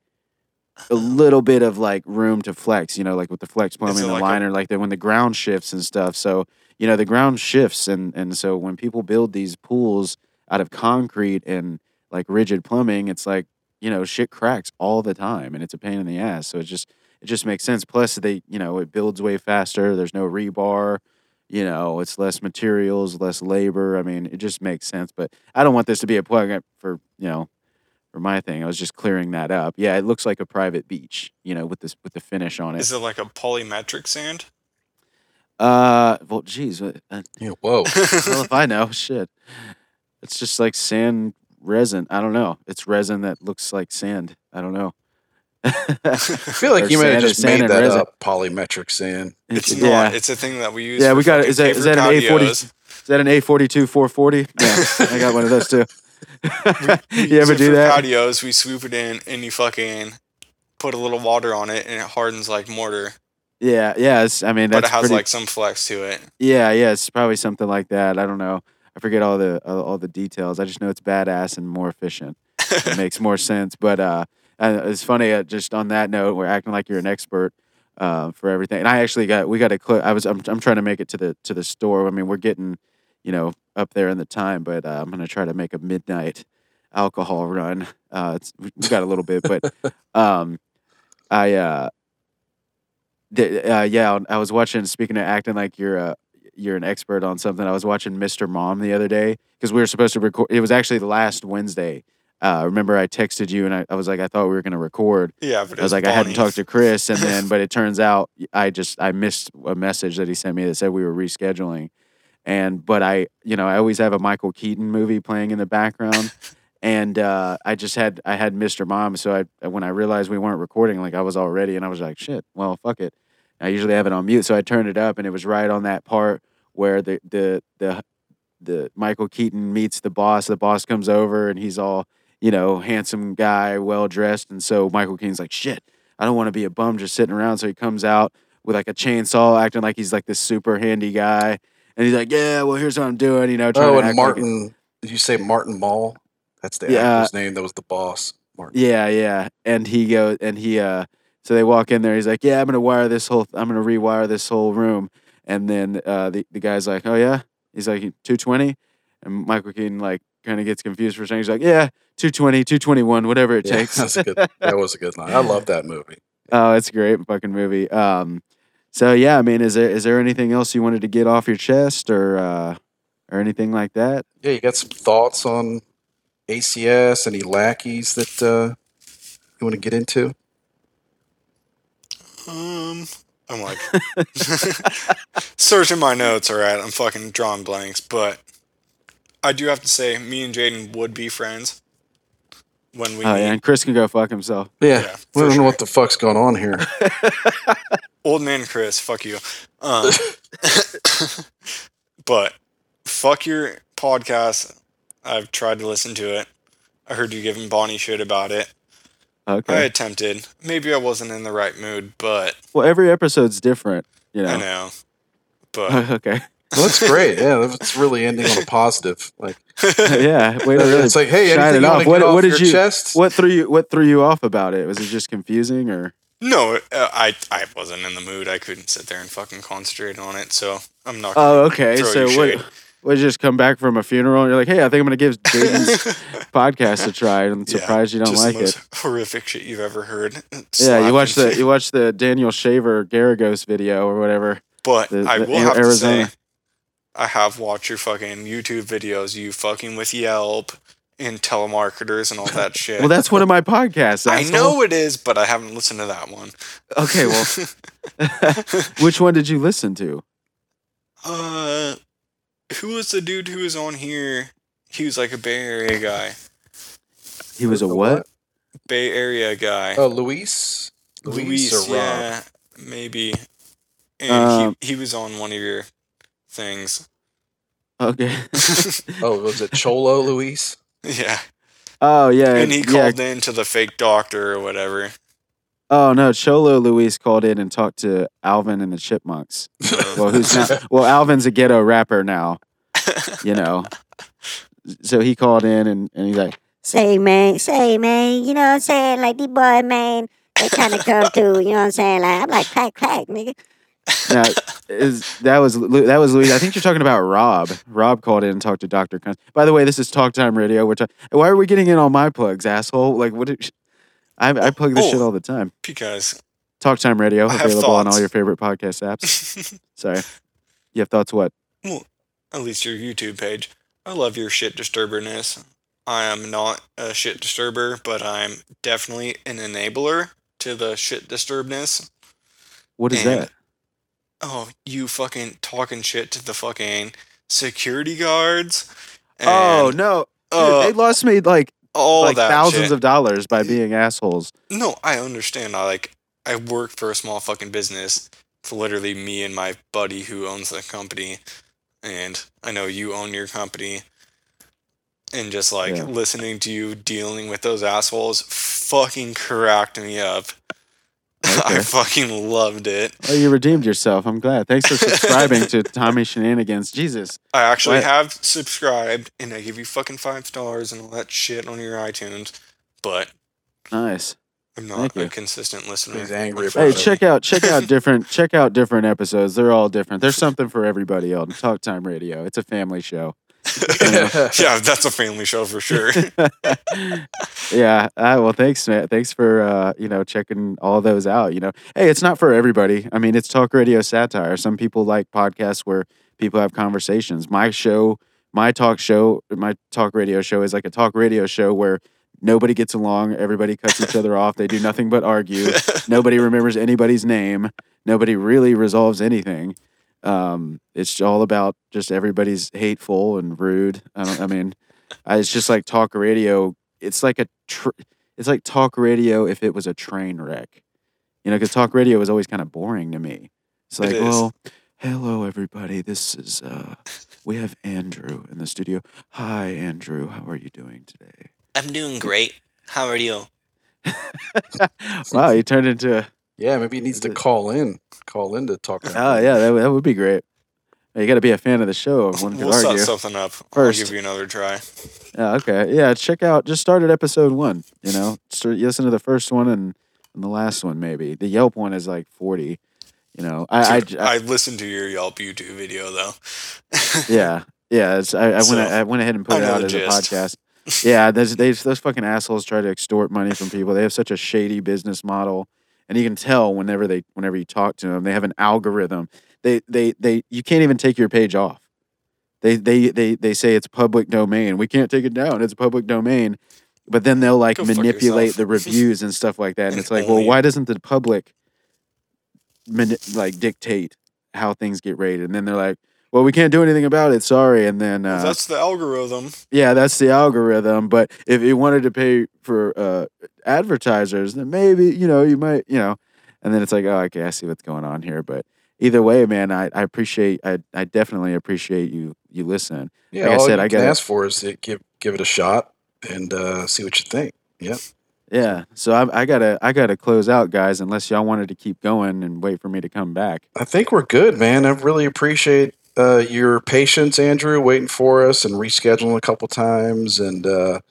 a little bit of like room to flex, you know, like with the flex plumbing, the like a- liner, like that when the ground shifts and stuff. So, you know, the ground shifts and and so when people build these pools out of concrete and like rigid plumbing, it's like, you know, shit cracks all the time and it's a pain in the ass. So it just it just makes sense. Plus they, you know, it builds way faster. There's no rebar. You know, it's less materials, less labor. I mean, it just makes sense. But I don't want this to be a plug for, you know, for my thing. I was just clearing that up. Yeah, it looks like a private beach, you know, with this with the finish on it. Is it like a polymetric sand? Uh, well, geez, what- uh, Yeah, whoa. well, if I know, shit, it's just like sand resin. I don't know. It's resin that looks like sand. I don't know. I feel like Or you might have just made that resin. up. Polymetric sand. It's yeah. not. It's a thing that we use. Yeah, for we got it. fucking Is that- is that an A40? Is that an A forty two four forty? Yeah, I got one of those too. We you ever do that? Patios, we swoop it in and you fucking put a little water on it and it hardens like mortar, Yeah, yeah. It's, I mean, but it has pretty, like some flex to it. Yeah, yeah, it's probably something like that. I don't know. I forget all the all, all the details. I just know it's badass and more efficient. it makes more sense. But uh, uh, it's funny. Uh, just on that note, we're acting like you're an expert uh, for everything. And I actually got we got a clip. I was I'm, I'm trying to make it to the to the store. I mean, we're getting you know up there in the time, but uh, I'm gonna try to make a midnight alcohol run. Uh, it's, we we got a little bit, but um, I uh, di- uh, yeah, I was watching. Speaking of acting like you're a you're an expert on something. I was watching Mr. Mom the other day because we were supposed to record. It was actually the last Wednesday. Uh, remember, I texted you and I, I was like, I thought we were going to record. Yeah, but I was like, I hadn't talked to Chris, and then, but it turns out I just I missed a message that he sent me that said we were rescheduling, and but I, you know, I always have a Michael Keaton movie playing in the background, and uh, I just had I had Mr. Mom, so I when I realized we weren't recording, like I was already, and I was like, shit, well, fuck it. I usually have it on mute, so I turned it up, and it was right on that part where the the the the Michael Keaton meets the boss. The boss comes over, and he's all you know, handsome guy, well dressed. And so Michael Keaton's like, shit, I don't want to be a bum just sitting around. So he comes out with like a chainsaw, acting like he's like this super handy guy. And he's like, yeah, well, here's what I'm doing, you know. trying Oh, to and act like Martin. did you say Martin Mull? That's the Yeah. actor's name. That was the boss. Martin. Yeah, yeah. And he goes, and he, uh, so they walk in there. He's like, yeah, I'm gonna wire this whole, I'm gonna rewire this whole room. And then uh, the the guy's like, oh yeah. He's like, 220. And Michael Keaton like kind of gets confused for a second. He's like, yeah, 220, 221, whatever it Yeah, takes. that's a good. That was a good line. I love that movie. Oh, it's a great fucking movie. Um, so yeah, I mean, is there is there anything else you wanted to get off your chest or uh, or anything like that? Yeah, you got some thoughts on ACS? Any lackeys that uh, you want to get into? Um, I'm like searching my notes. All right, I'm fucking drawing blanks, but I do have to say, me and Jaden would be friends when we Oh meet. yeah, and Chris can go fuck himself. Yeah, Yeah, we don't for know what the fuck's going on here. Old man Chris, fuck you. Um, but fuck your podcast. I've tried to listen to it. I heard you giving Bonnie shit about it. Okay. I attempted. Maybe I wasn't in the right mood, but Well, every episode's different, you I know. know. But okay. Well, that's great. Yeah, it's really ending on a positive. Like yeah. Way to really it's like, hey, anything it you off. want to What, off what did your you? chest? What threw you? What threw you off about it? Was it just confusing or? No, uh, I I wasn't in the mood. I couldn't sit there and fucking concentrate on it. So I'm not. Oh, okay. So what? What? You just come back from a funeral and you're like, hey, I think I'm gonna give Jaden's podcast a try. I'm Yeah, surprised you don't just like the most it. horrific shit you've ever heard. Yeah, you watch the you watch the Daniel Shaver Garagos video or whatever. But the- I will have Arizona. to say, I have watched your fucking YouTube videos. You fucking with Yelp and telemarketers and all that shit. Well, that's one of my podcasts. I know it is, but I haven't listened to that one. Okay, well, which one did you listen to? Uh, who was the dude who was on here? He was like a Bay Area guy. He was a what? Bay Area guy. Oh, Luis. Luis, or Rob? yeah, maybe. And Um, he he was on one of your things. Okay. Oh, was it Cholo Luis? Yeah, Oh yeah, and he yeah. called in to the fake doctor or whatever. Oh no, Cholo Luis called in and talked to Alvin and the Chipmunks. Well, who's now? Well, Alvin's a ghetto rapper now. You know. So he called in and, and he's like, Say, man, say, man, you know what I'm saying? Like, these boy, man, they kind of come through, you know what I'm saying? Like, I'm like, crack, crack, nigga. Now, is that was that was Luis. I think you're talking about Rob. Rob called in and talked to Doctor. By the way, this is Talk Time Radio. Which I, why are we getting in on my plugs, asshole? Like what? Did, I I plug this Oh. shit all the time. because Talk Time Radio I available on all your favorite podcast apps. Sorry, you have thoughts? What? Well, at least your YouTube page. I love your shit disturberness. I am not a shit disturber, but I'm definitely an enabler to the shit disturbness. What is And- that? Oh, you fucking talking shit to the fucking security guards. oh and no, Dude, uh, they lost me like all like thousands shit. of dollars by being assholes. No, I understand. I like I work for a small fucking business. It's literally me and my buddy who owns the company, and I know you own your company. And just like Yeah. listening to you dealing with those assholes fucking cracked me up. I fucking loved it. Well, you redeemed yourself. I'm glad. Thanks for subscribing to Tommy Shenanigans. Jesus. I actually What? have subscribed and I give you fucking five stars and all that shit on your iTunes, but Nice. I'm not Thank a you. consistent listener. He's angry Hey, about it. check out check out different check out different episodes. They're all different. There's something for everybody on Talk Time Radio. It's a family show. yeah, that's a family show for sure. yeah. Uh, well, thanks, man. Thanks for uh, you know checking all those out. You know, hey, it's not for everybody. I mean, it's talk radio satire. Some people like podcasts where people have conversations. My show, my talk show, my talk radio show is like a talk radio show where nobody gets along. Everybody cuts each other off. They do nothing but argue. Nobody remembers anybody's name. Nobody really resolves anything. Um, it's all about just everybody's hateful and rude. I don't. I mean, I, it's just like talk radio. It's like a. Tr- it's like talk radio if it was a train wreck. You know, because talk radio was always kind of boring to me. It's like, is. well, hello everybody. This is uh, we have Andrew in the studio. Hi, Andrew. How are you doing today? I'm doing great. How are you? wow, you turned into. Yeah, maybe he needs to call in. Call in to talk. Oh yeah, that, would- that would be great. You got to be a fan of the show. One could We'll set something up. First. I'll give you another try. Yeah, okay. Yeah, check out. Just start at episode one. You know, start, you listen to the first one and, and the last one. Maybe the Yelp one is like forty. You know, I, I, Dude, I, I listened to your Yelp YouTube video though. yeah, yeah. It's, I, I So, went, I went ahead and put it out the as a podcast. Yeah, there's, they, those fucking assholes try to extort money from people. They have such a shady business model, and you can tell whenever they, whenever you talk to them, they have an algorithm. They, they, they. You can't even take your page off. They, they, they, they say it's public domain. We can't take it down. It's public domain. But then they'll like Go manipulate the reviews and stuff like that. And it's like, well, why doesn't the public mani- like dictate how things get rated? And then they're like, well, we can't do anything about it. Sorry. And then uh, That's the algorithm. yeah, that's the algorithm. But if you wanted to pay for uh, advertisers, then maybe you know you might you know. And then it's like, oh, okay, I see what's going on here. But either way, man, I, I appreciate, I, I definitely appreciate you you listening. Yeah, Like I all said, I can gotta- ask for is to give give it a shot and uh, see what you think. Yep. Yeah. So I, I gotta I gotta close out, guys. Unless y'all wanted to keep going and wait for me to come back. I think we're good, man. I really appreciate uh, your patience, Andrew, waiting for us and rescheduling a couple times, and uh,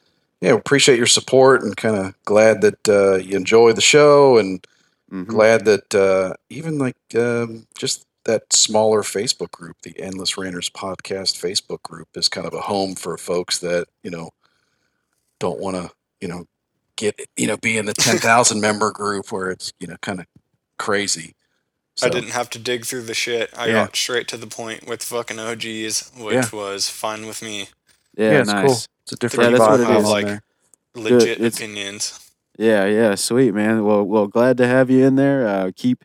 yeah, appreciate your support and kind of glad that uh, you enjoy the show, and Mhm. glad that uh, even like um, just that smaller Facebook group, the Endless Ranters Podcast Facebook group, is kind of a home for folks that you know don't want to, you know, get you know be in the ten thousand member group where it's you know kind of crazy. I didn't have to dig through the shit. I Yeah. got straight to the point with fucking OGs, which Yeah. was fine with me. Yeah, it's nice. cool. It's a different Yeah, that's what vibe it have, like- there. Legit it's- opinions. Yeah, yeah, sweet man. Well, well, glad to have you in there. Uh, keep,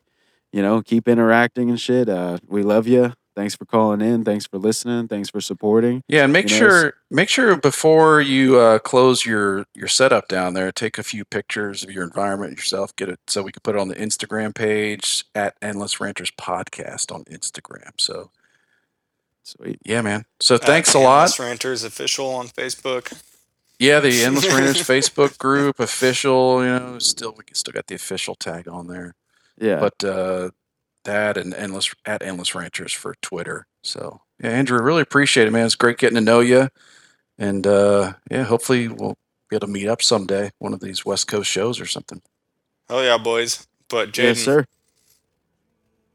you know, keep interacting and shit. Uh, we love you. Thanks for calling in. Thanks for listening. Thanks for supporting. Yeah, and make You know, sure make sure before you uh, close your your setup down there, take a few pictures of your environment yourself. Get it so we can put it on the Instagram page at Endless Ranters Podcast on Instagram. So Sweet. yeah, man. So At thanks a lot. Endless Ranters official on Facebook. Yeah, the Endless Ranters Facebook group official. You know, still we still got the official tag on there, Yeah. but uh, that and endless at Endless Ranters for Twitter. So yeah, Andrew, really appreciate it, man. It's great getting to know you, and uh, yeah, hopefully we'll be able to meet up someday, one of these West Coast shows or something. Hell yeah, boys. But yes, Jaden, sir.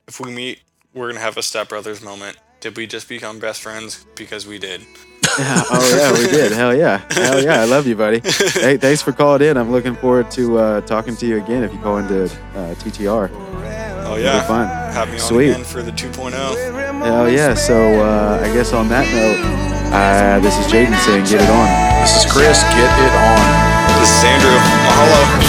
if we meet, we're gonna have a Step Brothers moment. Did we just become best friends? Because we did. Oh yeah, we did. Hell yeah. Hell yeah. I love you, buddy. hey, thanks for calling in. I'm looking forward to uh, talking to you again if you call into uh, TTR. Oh It'll yeah. be fun. Have me on Sweet. again for the oh. 2.0. Hell yeah. So uh, I guess on that note, uh, this is Jaden saying, "Get it on." This is Chris. Get it on. This is Andrew. Mahalo.